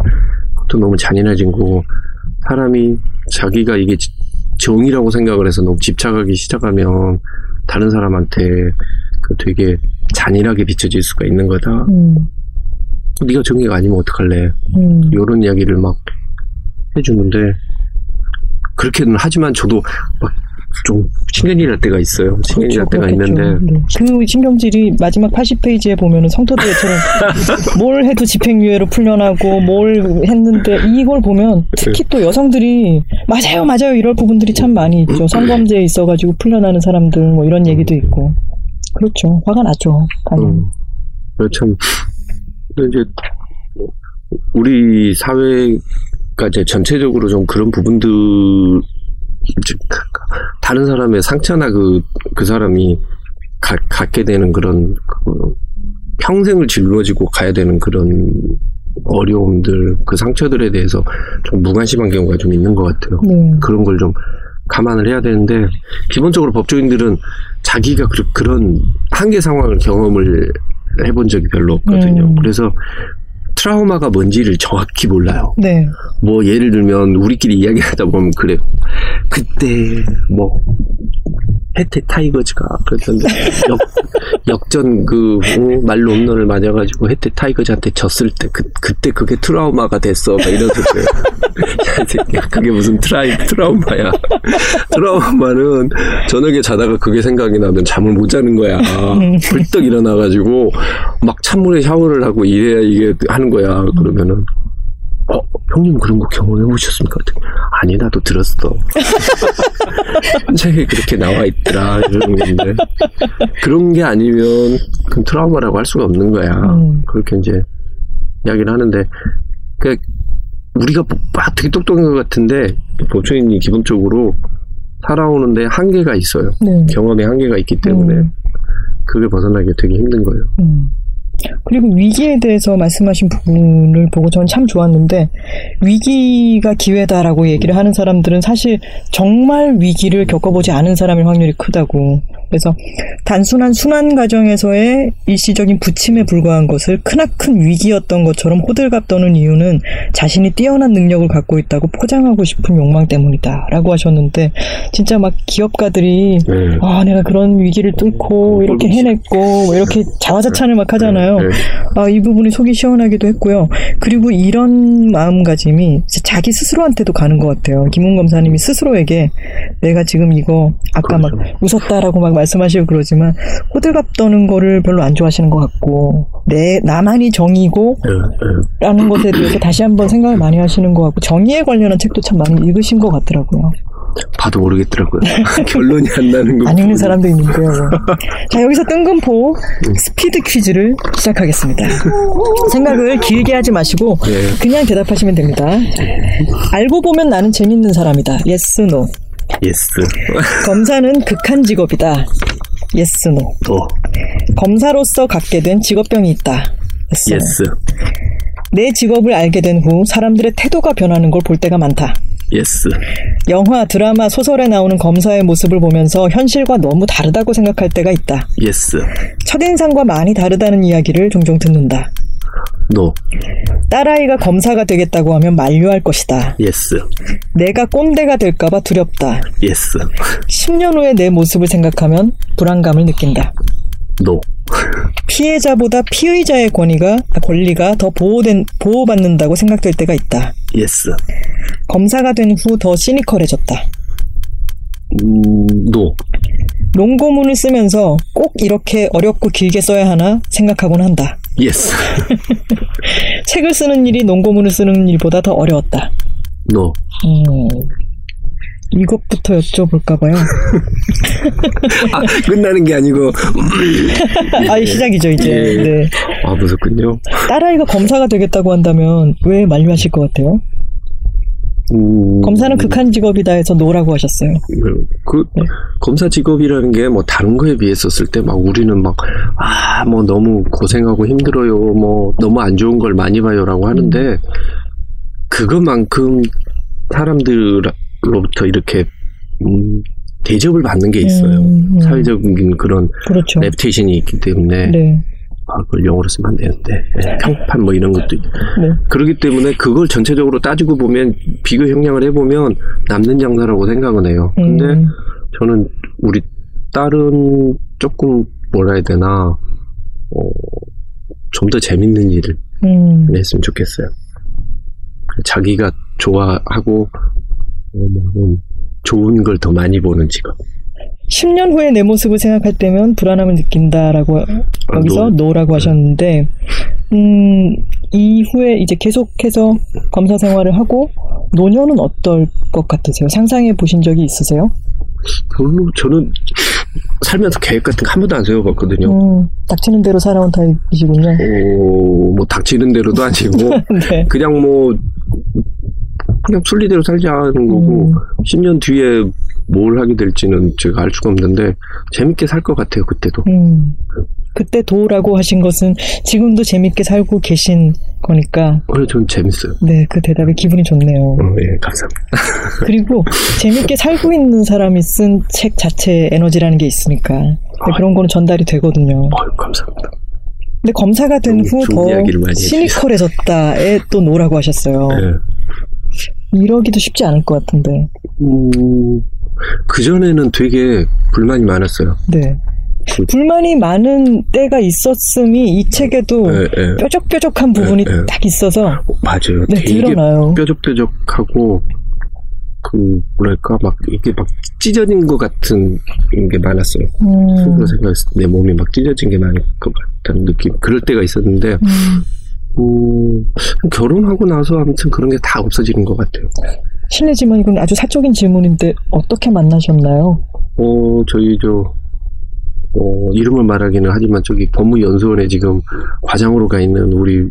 그것도 너무 잔인해진 거고 사람이 자기가 이게 지- 정이라고 생각을 해서 너무 집착하기 시작하면 다른 사람한테 그 되게 잔인하게 비춰질 수가 있는 거다. 음. 네가 정의가 아니면 어떡할래? 음. 이런 이야기를 막 해주는데 그렇게는 하지만 저도 막 좀 신경질 날 때가 있어요. 신경질 날 때가 그렇겠죠. 있는데 네. 그 신경질이 마지막 80페이지에 보면은 성토대회처럼 뭘 해도 집행유예로 풀려나고 뭘 했는데 이걸 보면 특히 또 여성들이 맞아요 맞아요 이럴 부분들이 참 많이 있죠. 성범죄에 있어가지고 풀려나는 사람들 뭐 이런 얘기도 있고 그렇죠. 화가 나죠. 당연히. 음. 그래서 참 근데 이제 우리 사회가 이제 전체적으로 좀 그런 부분들 다른 사람의 상처나 그, 그 사람이 가, 갖게 되는 그런 그 평생을 짊어지고 가야 되는 그런 어려움들, 그 상처들에 대해서 좀 무관심한 경우가 좀 있는 것 같아요. 네. 그런 걸 좀 감안을 해야 되는데 기본적으로 법조인들은 자기가 그, 그런 한계 상황을 경험을 해본 적이 별로 없거든요. 음. 그래서 트라우마가 뭔지를 정확히 몰라요. 네. 뭐 예를 들면 우리끼리 이야기하다 보면 그래요. 그때 뭐 해태 타이거즈가 그랬던 역, 역전 그 어, 만루 홈런을 맞아가지고 해태 타이거즈한테 졌을 때 그, 그때 그게 트라우마가 됐어 막 이래서 그래요. 야, 이 새끼야, 그게 무슨 트라이 트라우마야. 트라우마는 저녁에 자다가 그게 생각이 나면 잠을 못 자는 거야. 벌떡 일어나가지고 막 찬물에 샤워를 하고 이래야 이게 하는 거야. 그러면은 어, 형님 그런 거 경험해 보셨습니까? 아니, 나도 들었어. 책에 그렇게 나와 있더라, 이러는 건데. 그런 게 아니면, 그건 트라우마라고 할 수가 없는 거야. 음. 그렇게 이제, 이야기를 하는데, 그, 우리가 뭐, 막 되게 똑똑한 것 같은데, 법조인이 기본적으로 살아오는데 한계가 있어요. 네. 경험의 한계가 있기 때문에, 음. 그게 벗어나기 되게 힘든 거예요. 음. 그리고 위기에 대해서 말씀하신 부분을 보고 저는 참 좋았는데 위기가 기회다라고 얘기를 하는 사람들은 사실 정말 위기를 겪어보지 않은 사람일 확률이 크다고. 그래서 단순한 순환 과정에서의 일시적인 부침에 불과한 것을 크나큰 위기였던 것처럼 호들갑 떠는 이유는 자신이 뛰어난 능력을 갖고 있다고 포장하고 싶은 욕망 때문이다라고 하셨는데 진짜 막 기업가들이 네. 아, 내가 그런 위기를 뚫고 이렇게 해냈고 뭐 이렇게 자화자찬을 막 하잖아요. 네. 아, 이 부분이 속이 시원하기도 했고요. 그리고 이런 마음가짐이 자기 스스로한테도 가는 것 같아요. 김웅 검사님이 스스로에게 내가 지금 이거 아까 막 그렇죠. 웃었다라고 막 말씀하시고 그러지만 호들갑 떠는 거를 별로 안 좋아하시는 것 같고 내 나만이 정이고 네, 네. 라는 것에 대해서 다시 한번 생각을 많이 하시는 것 같고 정의에 관련한 책도 참 많이 읽으신 것 같더라고요. 봐도 모르겠더라고요. 결론이 안 나는 거. 안 읽는 사람도 있는데요. 자, 여기서 뜬금포 스피드 퀴즈를 시작하겠습니다. 생각을 길게 하지 마시고 네. 그냥 대답하시면 됩니다. 자, 알고 보면 나는 재밌는 사람이다. yes, no. yes. 검사는 극한 직업이다. yes, no. 또. 검사로서 갖게 된 직업병이 있다. yes, no. yes. 내 직업을 알게 된 후 사람들의 태도가 변하는 걸 볼 때가 많다. yes. 영화, 드라마, 소설에 나오는 검사의 모습을 보면서 현실과 너무 다르다고 생각할 때가 있다. yes. 첫인상과 많이 다르다는 이야기를 종종 듣는다. no. 딸아이가 검사가 되겠다고 하면 만류할 것이다. yes. 내가 꼰대가 될까봐 두렵다. yes. 10년 후의 내 모습을 생각하면 불안감을 느낀다. no. 피해자보다 피의자의 권위가, 아, 권리가 더 보호된, 보호받는다고 생각될 때가 있다. yes. 검사가 된 후 더 시니컬해졌다. 음, no. 논고문을 쓰면서 꼭 이렇게 어렵고 길게 써야 하나 생각하곤 한다. yes. 책을 쓰는 일이 논고문을 쓰는 일보다 더 어려웠다. no. 음. 이것부터 여쭤볼까 봐요. 아, 끝나는 게 아니고. 아, 시작이죠, 이제. 예. 네. 아, 무섭군요. 딸아이가 검사가 되겠다고 한다면 왜 만류하실 것 같아요? 음... 검사는 극한 직업이다 해서 no라고 하셨어요. 그 네. 검사 직업이라는 게 뭐 다른 거에 비했었을 때 막 우리는 막 아 뭐 너무 고생하고 힘들어요, 뭐 너무 안 좋은 걸 많이 봐요라고 하는데 음. 그것만큼 사람들 로부터 이렇게 음, 대접을 받는 게 있어요. 음, 음. 사회적인 그런 그렇죠. reputation이 있기 때문에 네. 아, 그걸 영어로 쓰면 안 되는데 네, 평판 뭐 이런 것도 네. 그렇기 때문에 그걸 전체적으로 따지고 보면 비교 형량을 해보면 남는 장사라고 생각은 해요. 근데 음. 저는 우리 딸은 조금 뭐라 해야 되나 어, 좀 더 재밌는 일을 음. 했으면 좋겠어요. 자기가 좋아하고 좋은 걸 더 많이 보는 직업. 10년 후에 내 모습을 생각할 때면 불안함을 느낀다라고 아, 여기서 no. no라고 하셨는데 음, 이후에 이제 계속해서 검사 생활을 하고 노년은 어떨 것 같으세요? 상상해 보신 적이 있으세요? 별로 저는 살면서 계획 같은 거 한 번도 안 세워봤거든요. 음, 닥치는 대로 살아온 타입이시군요. 어, 뭐 닥치는 대로도 아니고 네. 그냥 뭐 그냥 순리대로 살자는 거고 음. 10년 뒤에 뭘 하게 될지는 제가 알 수가 없는데 재밌게 살 것 같아요 그때도. 음. 그때도라고 하신 것은 지금도 재밌게 살고 계신 거니까. 어, 전 재밌어요. 네, 그 대답에 기분이 좋네요. 어, 예, 감사합니다. 그리고 재밌게 살고 있는 사람이 쓴 책 자체에 에너지라는 게 있으니까 네, 그런 거는 전달이 되거든요. 어, 감사합니다. 근데 검사가 된 후 더 시니컬해졌다에 또 no라고 하셨어요. 네. 이러기도 쉽지 않을 것 같은데. 음, 그전에는 되게 불만이 많았어요. 네. 그, 불만이 많은 때가 있었음이 이 책에도 네, 네. 뾰족뾰족한 부분이 네, 딱 있어서 맞아요. 네, 되게 드러나요. 뾰족뾰족하고 그 뭐랄까 막 이게 막 찢어진 것 같은 게 많았어요. 음. 속으로 생각했을 때 내 몸이 막 찢어진 게 많을 것 같다는 느낌. 그럴 때가 있었는데 음. 음, 결혼하고 나서 아무튼 그런 게 다 없어지는 것 같아요. 실례지만 이건 아주 사적인 질문인데 어떻게 만나셨나요? 어, 저희 저 어, 이름을 말하기는 하지만 저기 법무연수원에 지금 과장으로 가 있는 우리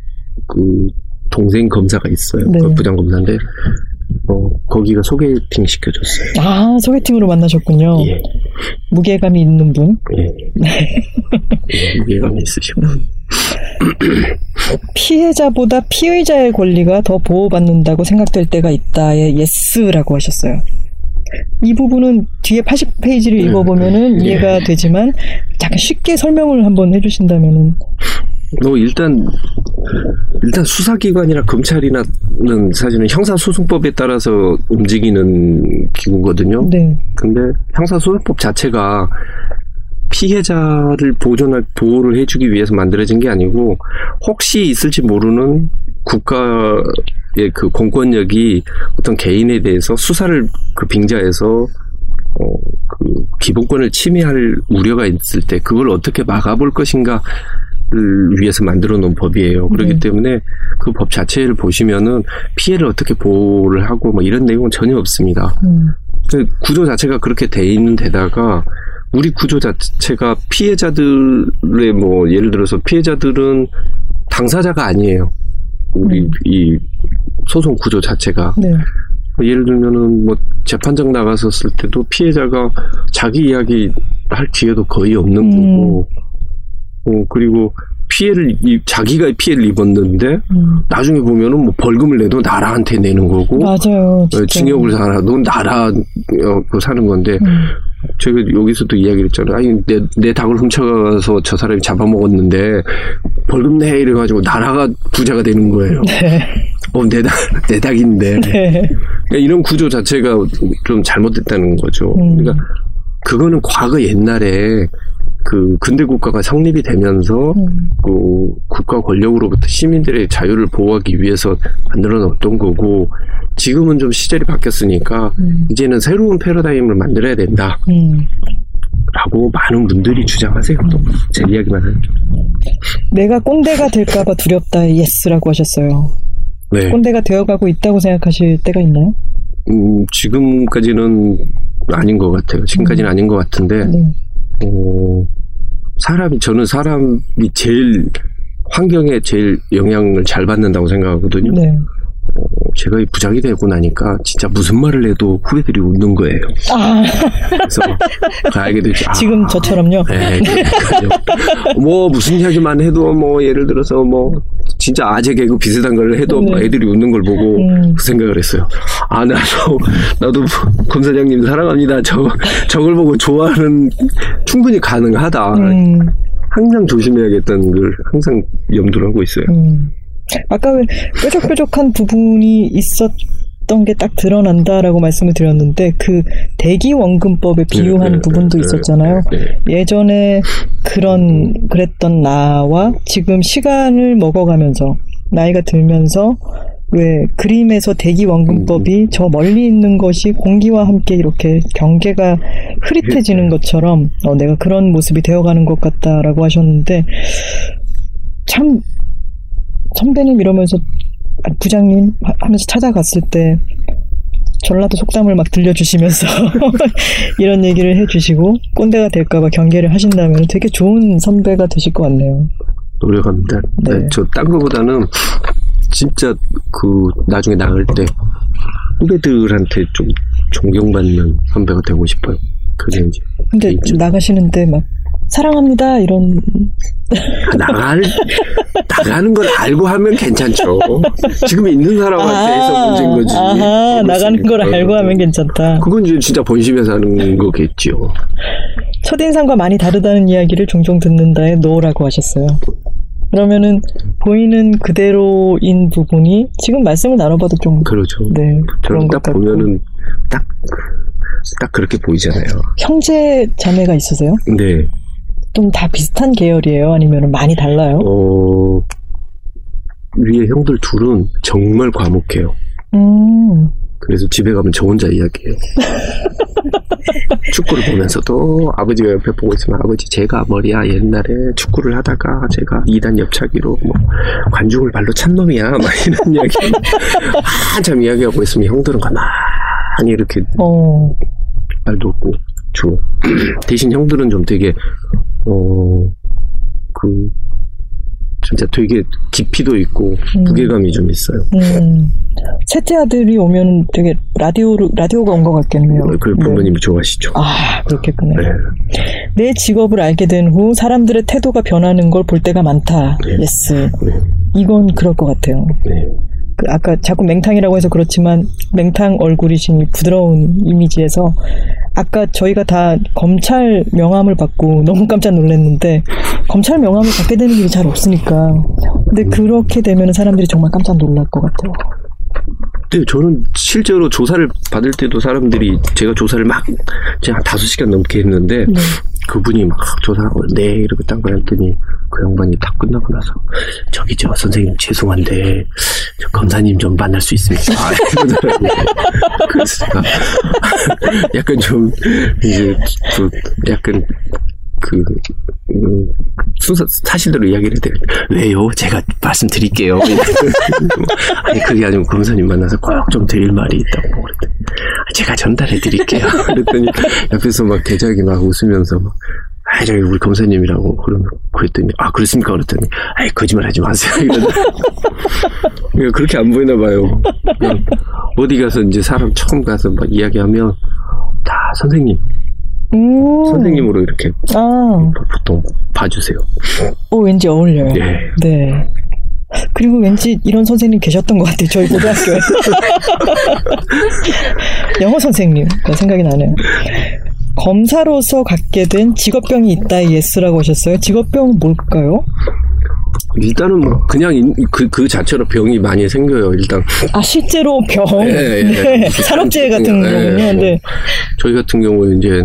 그 동생 검사가 있어요. 네. 그 부장 검사인데 어, 거기가 소개팅 시켜줬어요. 아, 소개팅으로 만나셨군요. 예. 무게감이 있는 분? 예. 예 무게감이 있으시고. 음. 피해자보다 피의자의 권리가 더 보호받는다고 생각될 때가 있다에 yes라고 하셨어요. 이 부분은 뒤에 80페이지를 읽어보면은 네. 이해가 되지만 잠깐 쉽게 설명을 한번 해주신다면은 뭐 일단 일단 수사기관이나 검찰이나는 사실은 형사소송법에 따라서 움직이는 기구거든요. 네. 근데 형사소송법 자체가 피해자를 보존할 보호를 해주기 위해서 만들어진 게 아니고 혹시 있을지 모르는 국가의 그 공권력이 어떤 개인에 대해서 수사를 그 빙자해서 어, 그 기본권을 침해할 우려가 있을 때 그걸 어떻게 막아볼 것인가 를 위해서 만들어 놓은 법이에요. 그렇기 네. 때문에 그 법 자체를 보시면은 피해를 어떻게 보호를 하고 뭐 이런 내용은 전혀 없습니다. 음. 그 구조 자체가 그렇게 돼 있는 데다가 우리 구조 자체가 피해자들의 뭐 예를 들어서 피해자들은 당사자가 아니에요. 우리 음. 이 소송 구조 자체가 네. 예를 들면은 뭐 재판장 나갔었을 때도 피해자가 자기 이야기 할 기회도 거의 없는 음. 거고, 어, 그리고 피해를 자기가 피해를 입었는데 음. 나중에 보면은 뭐 벌금을 내도 나라한테 내는 거고 맞아요. 어, 징역을 살아도 나라 어, 사는 건데 음. 제가 여기서도 이야기를 했잖아요. 아니, 내, 내 닭을 훔쳐가서 저 사람이 잡아먹었는데 벌금 내 이래가지고 나라가 부자가 되는 거예요. 네. 어, 내 닭, 내 닭인데. 네. 그러니까 이런 구조 자체가 좀 잘못됐다는 거죠. 음. 그러니까 그거는 과거 옛날에 그 근대 국가가 성립이 되면서 음. 그 국가 권력으로부터 시민들의 자유를 보호하기 위해서 만들어 놓았던 거고 지금은 좀 시절이 바뀌었으니까 음. 이제는 새로운 패러다임을 만들어야 된다. 음. 라고 많은 분들이 주장하세요. 또제 이야기만 하는. 내가 꼰대가 될까봐 두렵다. yes라고 하셨어요. 네. 꼰대가 되어가고 있다고 생각하실 때가 있나요? 음, 지금까지는 아닌 것 같아요. 지금까지는 아닌 것 같은데, 네. 어, 사람이, 저는 사람이 제일, 환경에 제일 영향을 잘 받는다고 생각하거든요. 네. 어, 제가 이 부장이 되고 나니까 진짜 무슨 말을 해도 후배들이 웃는 거예요. 아, 그래서 그 알게 되지. 아, 지금 저처럼요. 네, 그러니까요. 뭐 무슨 이야기만 해도 뭐 예를 들어서 뭐 진짜 아재 개그 비슷한 걸 해도 네. 애들이 웃는 걸 보고 음. 그 생각을 했어요. 아 나도 나도 검사장님 사랑합니다. 저 저걸 보고 좋아하는 충분히 가능하다. 음, 항상 조심해야겠다는 걸 항상 염두를 하고 있어요. 음. 아까 왜 뾰족뾰족한 부분이 있었던 게 딱 드러난다라고 말씀을 드렸는데 그 대기 원근법에 비유한 네, 네, 부분도 네, 있었잖아요. 네, 네. 예전에 그런 그랬던 나와 지금 시간을 먹어가면서 나이가 들면서 왜 그림에서 대기 원근법이 저 멀리 있는 것이 공기와 함께 이렇게 경계가 흐릿해지는 것처럼 어, 내가 그런 모습이 되어가는 것 같다라고 하셨는데 참 선배님 이러면서 부장님 하- 하면서 찾아갔을 때 전라도 속담을 막 들려주시면서 이런 얘기를 해주시고 꼰대가 될까봐 경계를 하신다면 되게 좋은 선배가 되실 것 같네요. 노력합니다. 네. 네, 저딴 거보다는 진짜 그 나중에 나갈 때 후배들한테 좀 존경받는 선배가 되고 싶어요. 그게 이제 근데. 나가시는데 막 사랑합니다 이런 나갈 나가는 걸 알고 하면 괜찮죠. 지금 있는 사람한테 해서 문제인 거지. 아하, 나가는 걸? 알고 하면 괜찮다. 그건 이제 진짜 본심에서 하는 거겠죠. 첫인상과 많이 다르다는 이야기를 종종 듣는다에 노라고 하셨어요. 그러면은 보이는 그대로인 부분이 지금 말씀을 나눠봐도 좀 그렇죠. 네, 저는 딱 같고 보면은 딱, 딱 그렇게 보이잖아요. 형제 자매가 있으세요? 근 데, 좀다 비슷한 계열이에요? 아니면 많이 달라요? 어, 위에 형들 둘은 정말 과묵해요. 음, 그래서 집에 가면 저 혼자 이야기해요. 축구를 보면서도 아버지가 옆에 보고 있으면 아버지 제가 머리야 옛날에 축구를 하다가 제가 2단 옆차기로 뭐 관중을 발로 찬 놈이야 막 이런 이야기 한참 이야기하고 있으면 형들은 가만히 이렇게 어, 말도 없고 주로 대신 형들은 좀 되게 어 그 진짜 되게 깊이도 있고 음. 무게감이 좀 있어요. 음. 셋째 아들이 오면 되게 라디오로, 라디오가 온 것 같겠네요. 그 네. 부모님이 좋아하시죠. 아, 그렇겠군요. 네. 내 직업을 알게 된 후 사람들의 태도가 변하는 걸 볼 때가 많다. 네. yes. 네. 이건 그럴 것 같아요. 네. 그 아까 자꾸 맹탕이라고 해서 그렇지만 맹탕 얼굴이신 이 부드러운 이미지에서 아까 저희가 다 검찰 명함을 받고 너무 깜짝 놀랐는데 검찰 명함을 받게 되는 일이 잘 없으니까 근데 그렇게 되면 사람들이 정말 깜짝 놀랄 것 같아요. 근데 저는 실제로 조사를 받을 때도 사람들이 제가 조사를 막 제가 한 다섯 시간 넘게 했는데 네. 그분이 막 조사하고 네 이렇게 딴걸 했더니 그 양반이 다 끝나고 나서 저기 저 선생님 죄송한데 저 검사님 좀 만날 수 있습니까? 이러더라고요. 그래서 약간 좀 이제 그 약간 그 음, 순서 사실대로 이야기를 해야 돼. 왜요? 제가 말씀드릴게요. 아니 그게 아니고 검사님 만나서 꼭 좀 드릴 말이 있다고 그랬더니 아, 제가 전달해 드릴게요. 그랬더니 옆에서 막 대작이 막 웃으면서 막 아, 저기 우리 검사님이라고 그러면 그랬더니 아 그렇습니까? 그랬더니 아이 거짓말 하지 마세요. 그러니까 그렇게 안 보이나 봐요. 어디 가서 이제 사람 처음 가서 막 이야기하면 다 선생님, 음. 선생님으로 이렇게 아, 보통 봐주세요. 어, 왠지 어울려요. 네. 네. 그리고 왠지 이런 선생님 계셨던 것 같아요. 저희 고등학교에. 영어 선생님. 그 생각이 나네요. 검사로서 갖게 된 직업병이 있다, yes라고 하셨어요. 직업병은 뭘까요? 일단은 뭐 그냥 인- 그, 그 자체로 병이 많이 생겨요. 일단 아, 실제로 병. 예, 예. 네. 산업재해 같은 예, 거군요. 뭐 네. 저희 같은 경우에 이제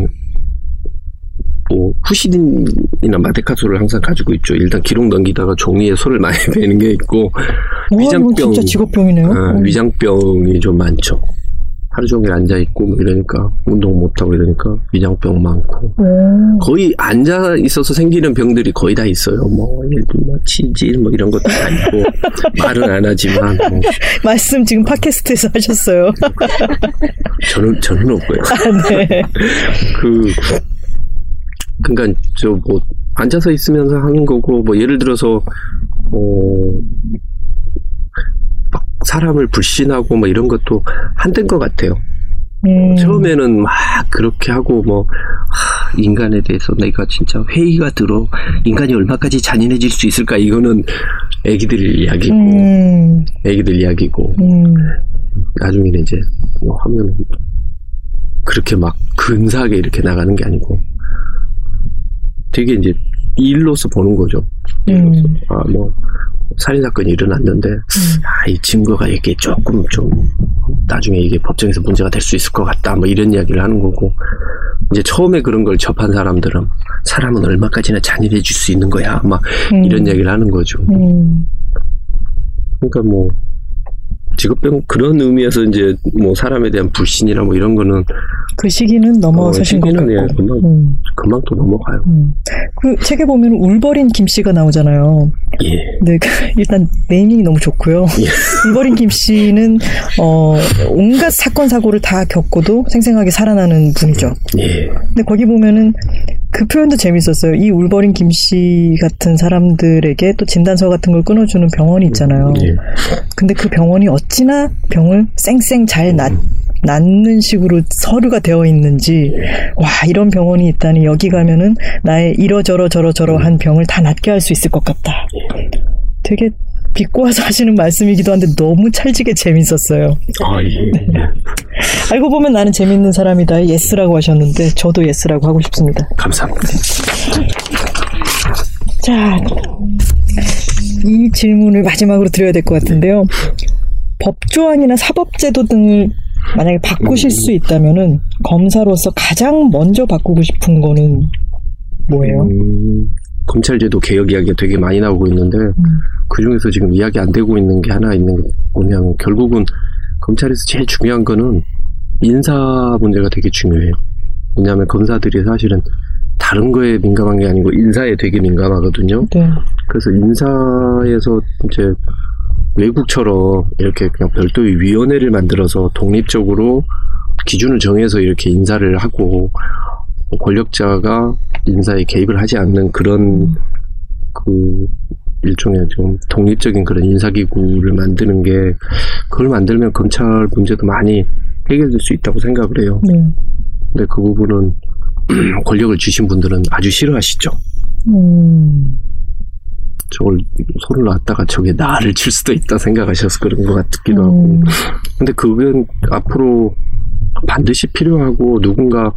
뭐 후시딘이나 마데카솔을 항상 가지고 있죠. 일단 기록 넘기다가 종이에 손을 많이 베는 게 있고 와, 위장병. 진짜 직업병이네요. 아, 음. 위장병이 좀 많죠. 하루 종일 앉아 있고 뭐 이러니까 운동 못 하고 이러니까 위장병 많고 오. 거의 앉아 있어서 생기는 병들이 거의 다 있어요. 뭐 예를 들면 뭐 치질 뭐 이런 것도 다 있고 말은 안 하지만 뭐 말씀 지금 팟캐스트에서 하셨어요. 저는 저는 없고요. 아, 네. 그 그러니까 저 뭐 앉아서 있으면서 하는 거고 뭐 예를 들어서 어막 사람을 불신하고 뭐 이런 것도 한때인 것 같아요. 음. 처음에는 막 그렇게 하고 뭐 하, 인간에 대해서 내가 진짜 회의가 들어 인간이 얼마까지 잔인해질 수 있을까 이거는 애기들 이야기고 음. 애기들 이야기고 음. 나중에는 이제 뭐 하면 그렇게 막 근사하게 이렇게 나가는 게 아니고 되게 이제 일로서 보는 거죠. 일로서 음. 아 뭐 살인 사건이 일어났는데 아, 이 증거가 이게 조금 좀 나중에 이게 법정에서 문제가 될 수 있을 것 같다 뭐 이런 이야기를 하는 거고 이제 처음에 그런 걸 접한 사람들은 사람은 얼마까지나 잔인해질 수 있는 거야 막 음. 이런 이야기를 하는 거죠. 음. 그러니까 뭐 직업병 그런 의미에서 이제 뭐 사람에 대한 불신이나 뭐 이런 거는 그 시기는 넘어서신 것 시기는 같고. 예, 금방 음. 금방 또 넘어가요. 음. 그 책에 보면 울버린 김 씨가 나오잖아요. 예. 네, 그 일단 네이밍이 너무 좋고요. 예. 울버린 김 씨는 어, 온갖 사건 사고를 다 겪고도 생생하게 살아나는 분이죠. 예. 근데 거기 보면은 그 표현도 재밌었어요. 이 울버린 김씨 같은 사람들에게 또 진단서 같은 걸 끊어주는 병원이 있잖아요. 예. 근데 그 병원이 어 찌나 병을 쌩쌩 잘 낫, 낫는 식으로 서류가 되어 있는지, 와, 이런 병원이 있다니 여기 가면은 나의 이러저러 저러저러 한 병을 다 낫게 할 수 있을 것 같다. 되게 비꼬아서 하시는 말씀이기도 한데 너무 찰지게 재밌었어요. 아 예. 알고 보면 나는 재밌는 사람이다. yes라고 하셨는데, 저도 yes라고 하고 싶습니다. 감사합니다. 자, 이 질문을 마지막으로 드려야 될 것 같은데요. 법조항이나 사법제도 등을 만약에 바꾸실 수 있다면은 검사로서 가장 먼저 바꾸고 싶은 거는 뭐예요? 음, 검찰제도 개혁 이야기가 되게 많이 나오고 있는데 그 중에서 지금 이야기 안 되고 있는 게 하나 있는 게 뭐냐면 결국은 검찰에서 제일 중요한 거는 인사 문제가 되게 중요해요. 왜냐하면 검사들이 사실은 다른 거에 민감한 게 아니고 인사에 되게 민감하거든요. 네. 그래서 인사에서 이제 외국처럼 이렇게 그냥 별도의 위원회를 만들어서 독립적으로 기준을 정해서 이렇게 인사를 하고 권력자가 인사에 개입을 하지 않는 그런 그 일종의 좀 독립적인 그런 인사기구를 만드는 게 그걸 만들면 검찰 문제도 많이 해결될 수 있다고 생각을 해요. 네. 근데 그 부분은 권력을 주신 분들은 아주 싫어하시죠. 음, 저걸 손을 놨다가 저게 나를 칠 수도 있다 생각하셔서 그런 것 같기도 하고. 음, 근데 그건 앞으로 반드시 필요하고 누군가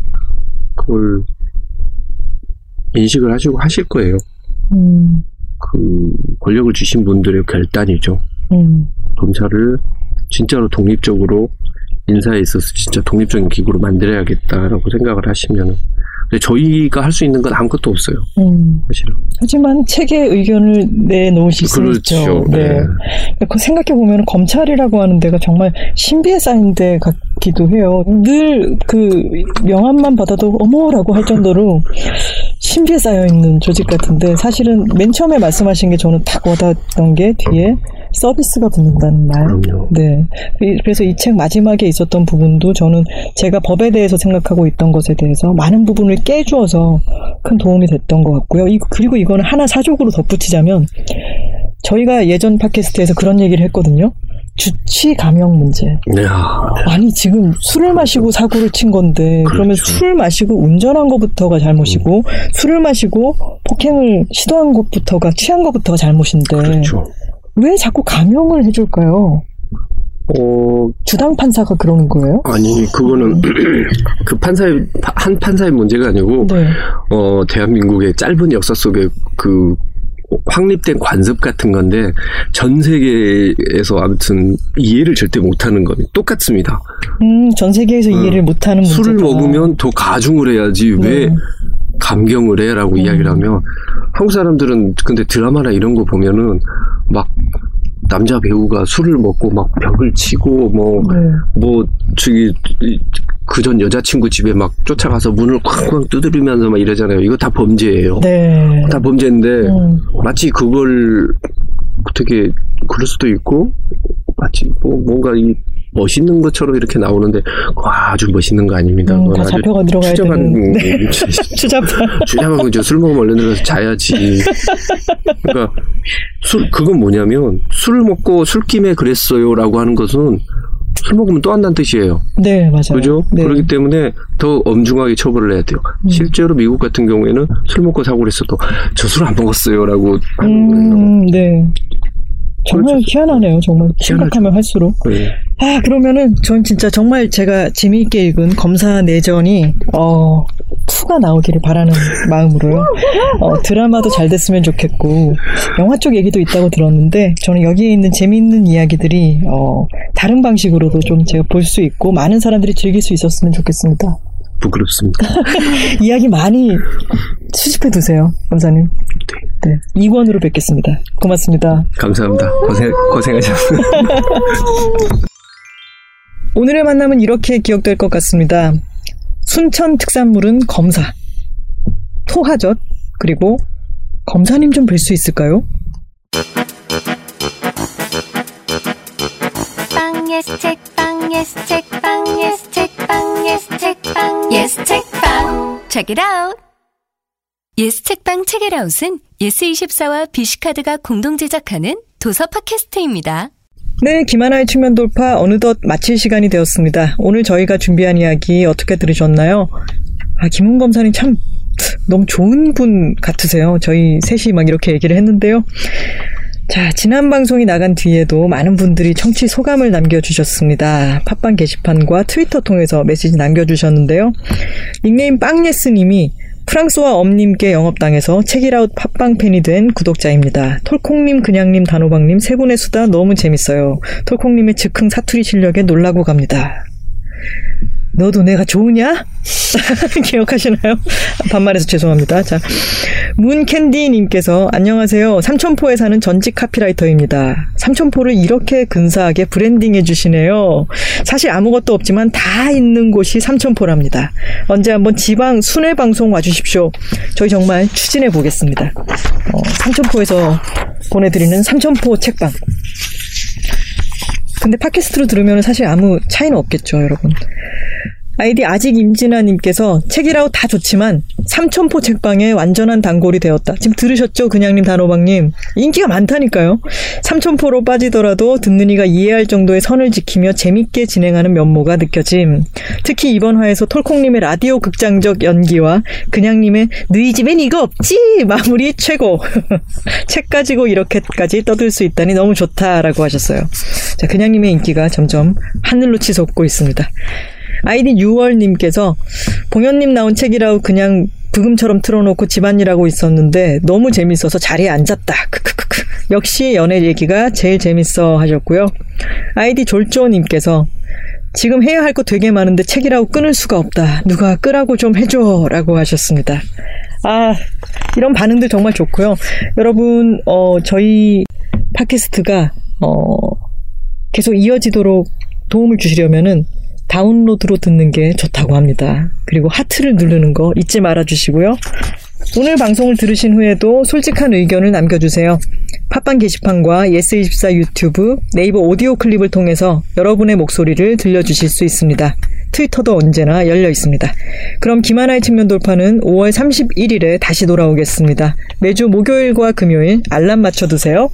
그걸 인식을 하시고 하실 거예요. 음, 그 권력을 주신 분들의 결단이죠. 음, 검찰을 진짜로 독립적으로 인사에 있어서 진짜 독립적인 기구로 만들어야겠다라고 생각을 하시면 근데 저희가 할 수 있는 건 아무것도 없어요. 음. 사실은. 하지만 책에 의견을 내놓으실 수 있죠. 그렇죠. 네. 그 생각해 보면 검찰이라고 하는 데가 정말 신비에 쌓인 데 같기도 해요. 늘 그 명함만 받아도 어머라고 할 정도로 신비에 쌓여 있는 조직 같은데 사실은 맨 처음에 말씀하신 게 저는 딱 와닿았던 게 뒤에 서비스가 붙는다는 말. 그럼요. 네. 이- 그래서 이 책 마지막에 있었던 부분도 저는 제가 법에 대해서 생각하고 있던 것에 대해서 많은 부분을 깨주어서 큰 도움이 됐던 것 같고요. 이- 그리고 이거는 하나 사족으로 덧붙이자면 저희가 예전 팟캐스트에서 그런 얘기를 했거든요. 주치 감형 문제. 네. 아, 아니 지금 술을 마시고 사고를 친 건데 그러면 그렇죠. 술 마시고 운전한 것부터가 잘못이고 술을 마시고 폭행을 시도한 것부터가 취한 것부터가 잘못인데 그렇죠. 왜 자꾸 감형을 해줄까요? 어, 주당 판사가 그러는 거예요? 아니, 그거는 그 판사의, 한 판사의 문제가 아니고, 네. 어, 대한민국의 짧은 역사 속에 그 확립된 관습 같은 건데 전 세계에서 아무튼 이해를 절대 못하는 건 똑같습니다. 음, 전 세계에서 음, 이해를 못하는 문제다. 술을 먹으면 더 가중을 해야지 왜 네. 감경을 해라고 음. 이야기를 하면 한국 사람들은 근데 드라마나 이런 거 보면은 막 남자 배우가 술을 먹고 막 벽을 치고 뭐뭐 저기 그 전 여자친구 집에 막 쫓아가서 문을 쾅쾅 두드리면서 막 이러잖아요. 이거 다 범죄예요. 네. 다 범죄인데 음. 마치 그걸 어떻게 그럴 수도 있고 마치 뭐 뭔가 이 멋있는 것처럼 이렇게 나오는데 그거 아주 멋있는 거 아닙니다. 음, 다 잡혀가 들어가야 추잡한 되는. 네. 음, 추잡한. 주장하고 이제 술 먹으면 얼른 들어가서 자야지. 그러니까 술 그건 뭐냐면 술 먹고 술김에 그랬어요라고 하는 것은 술 먹으면 또 한다는 뜻이에요. 네, 맞아요. 그죠? 네. 그렇기 때문에 더 엄중하게 처벌을 해야 돼요. 음. 실제로 미국 같은 경우에는 술 먹고 사고를 했어도 저 술 안 먹었어요 라고 하는 거예요. 음, 네. 정말. 희한하네요. 정말 심각하면 할수록. 네. 아, 그러면은 전 진짜 정말 제가 재미있게 읽은 검사 내전이 어, 2가 나오기를 바라는 마음으로요. 어, 드라마도 잘 됐으면 좋겠고 영화 쪽 얘기도 있다고 들었는데 저는 여기에 있는 재미있는 이야기들이 어, 다른 방식으로도 좀 제가 볼 수 있고 많은 사람들이 즐길 수 있었으면 좋겠습니다. 부끄럽습니다. 이야기 많이 수집해 두세요, 검사님. 네. 2권으로 뵙겠습니다. 고맙습니다. 감사합니다. 고생 고생하셨습니다. 오늘의 만남은 이렇게 기억될 것 같습니다. 순천 특산물은 검사, 토하젓, 그리고 검사님 좀 뵐 수 있을까요? 빵 예스 책빵 예스 책빵 예스 책빵 예스 책빵 예스 책방 Check it out. 예스 책방 책읽아웃은 예스24와 BC카드가 공동 제작하는 도서 팟캐스트입니다. 네, 김하나의 측면 돌파 어느덧 마칠 시간이 되었습니다. 오늘 저희가 준비한 이야기 어떻게 들으셨나요? 아, 김웅 검사님 참 너무 좋은 분 같으세요. 저희 셋이 막 이렇게 얘기를 했는데요. 자, 지난 방송이 나간 뒤에도 많은 분들이 청취 소감을 남겨주셨습니다. 팟빵 게시판과 트위터 통해서 메시지 남겨주셨는데요. 닉네임 빵예스님이 프랑스와 엄님께 영업당해서 책이라웃 팟빵 팬이 된 구독자입니다. 톨콩님, 그냥님, 단호박님 세 분의 수다 너무 재밌어요. 톨콩님의 즉흥 사투리 실력에 놀라고 갑니다. 너도 내가 좋으냐? 기억하시나요? 반말해서 죄송합니다. 자, 문캔디님께서 안녕하세요. 삼천포에 사는 전직 카피라이터입니다. 삼천포를 이렇게 근사하게 브랜딩해 주시네요. 사실 아무것도 없지만 다 있는 곳이 삼천포랍니다. 언제 한번 지방 순회 방송 와주십시오. 저희 정말 추진해 보겠습니다. 어, 삼천포에서 보내드리는 삼천포 책방. 근데 팟캐스트로 들으면 사실 아무 차이는 없겠죠, 여러분. 아이디 아직 임진아님께서 책이라고 다 좋지만 삼천포 책방에 완전한 단골이 되었다. 지금 들으셨죠, 그냥님 단호박님? 인기가 많다니까요. 삼천포로 빠지더라도 듣는 이가 이해할 정도의 선을 지키며 재밌게 진행하는 면모가 느껴짐. 특히 이번 화에서 톨콩님의 라디오 극장적 연기와 그냥님의 너희 집엔 이거 없지 마무리 최고. 책 가지고 이렇게까지 떠들 수 있다니 너무 좋다라고 하셨어요. 자, 그냥님의 인기가 점점 하늘로 치솟고 있습니다. 아이디 6월님께서 봉현님 나온 책이라고 그냥 부금처럼 틀어놓고 집안일하고 있었는데 너무 재밌어서 자리에 앉았다. 크크크크. 역시 연애 얘기가 제일 재밌어 하셨고요. 아이디 졸조님께서 지금 해야 할 거 되게 많은데 책이라고 끊을 수가 없다. 누가 끄라고 좀 해줘. 라고 하셨습니다. 아, 이런 반응들 정말 좋고요. 여러분, 어, 저희 팟캐스트가, 어, 계속 이어지도록 도움을 주시려면은 다운로드로 듣는 게 좋다고 합니다. 그리고 하트를 누르는 거 잊지 말아 주시고요. 오늘 방송을 들으신 후에도 솔직한 의견을 남겨주세요. 팟빵 게시판과 예스24 유튜브, 네이버 오디오 클립을 통해서 여러분의 목소리를 들려주실 수 있습니다. 트위터도 언제나 열려 있습니다. 그럼 김하나의 측면 돌파는 5월 31일에 다시 돌아오겠습니다. 매주 목요일과 금요일 알람 맞춰두세요.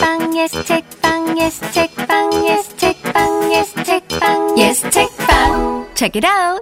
방 예스 책 방 예스 책방 예스 책빵 예스 책빵 예스 책빵 Check it out.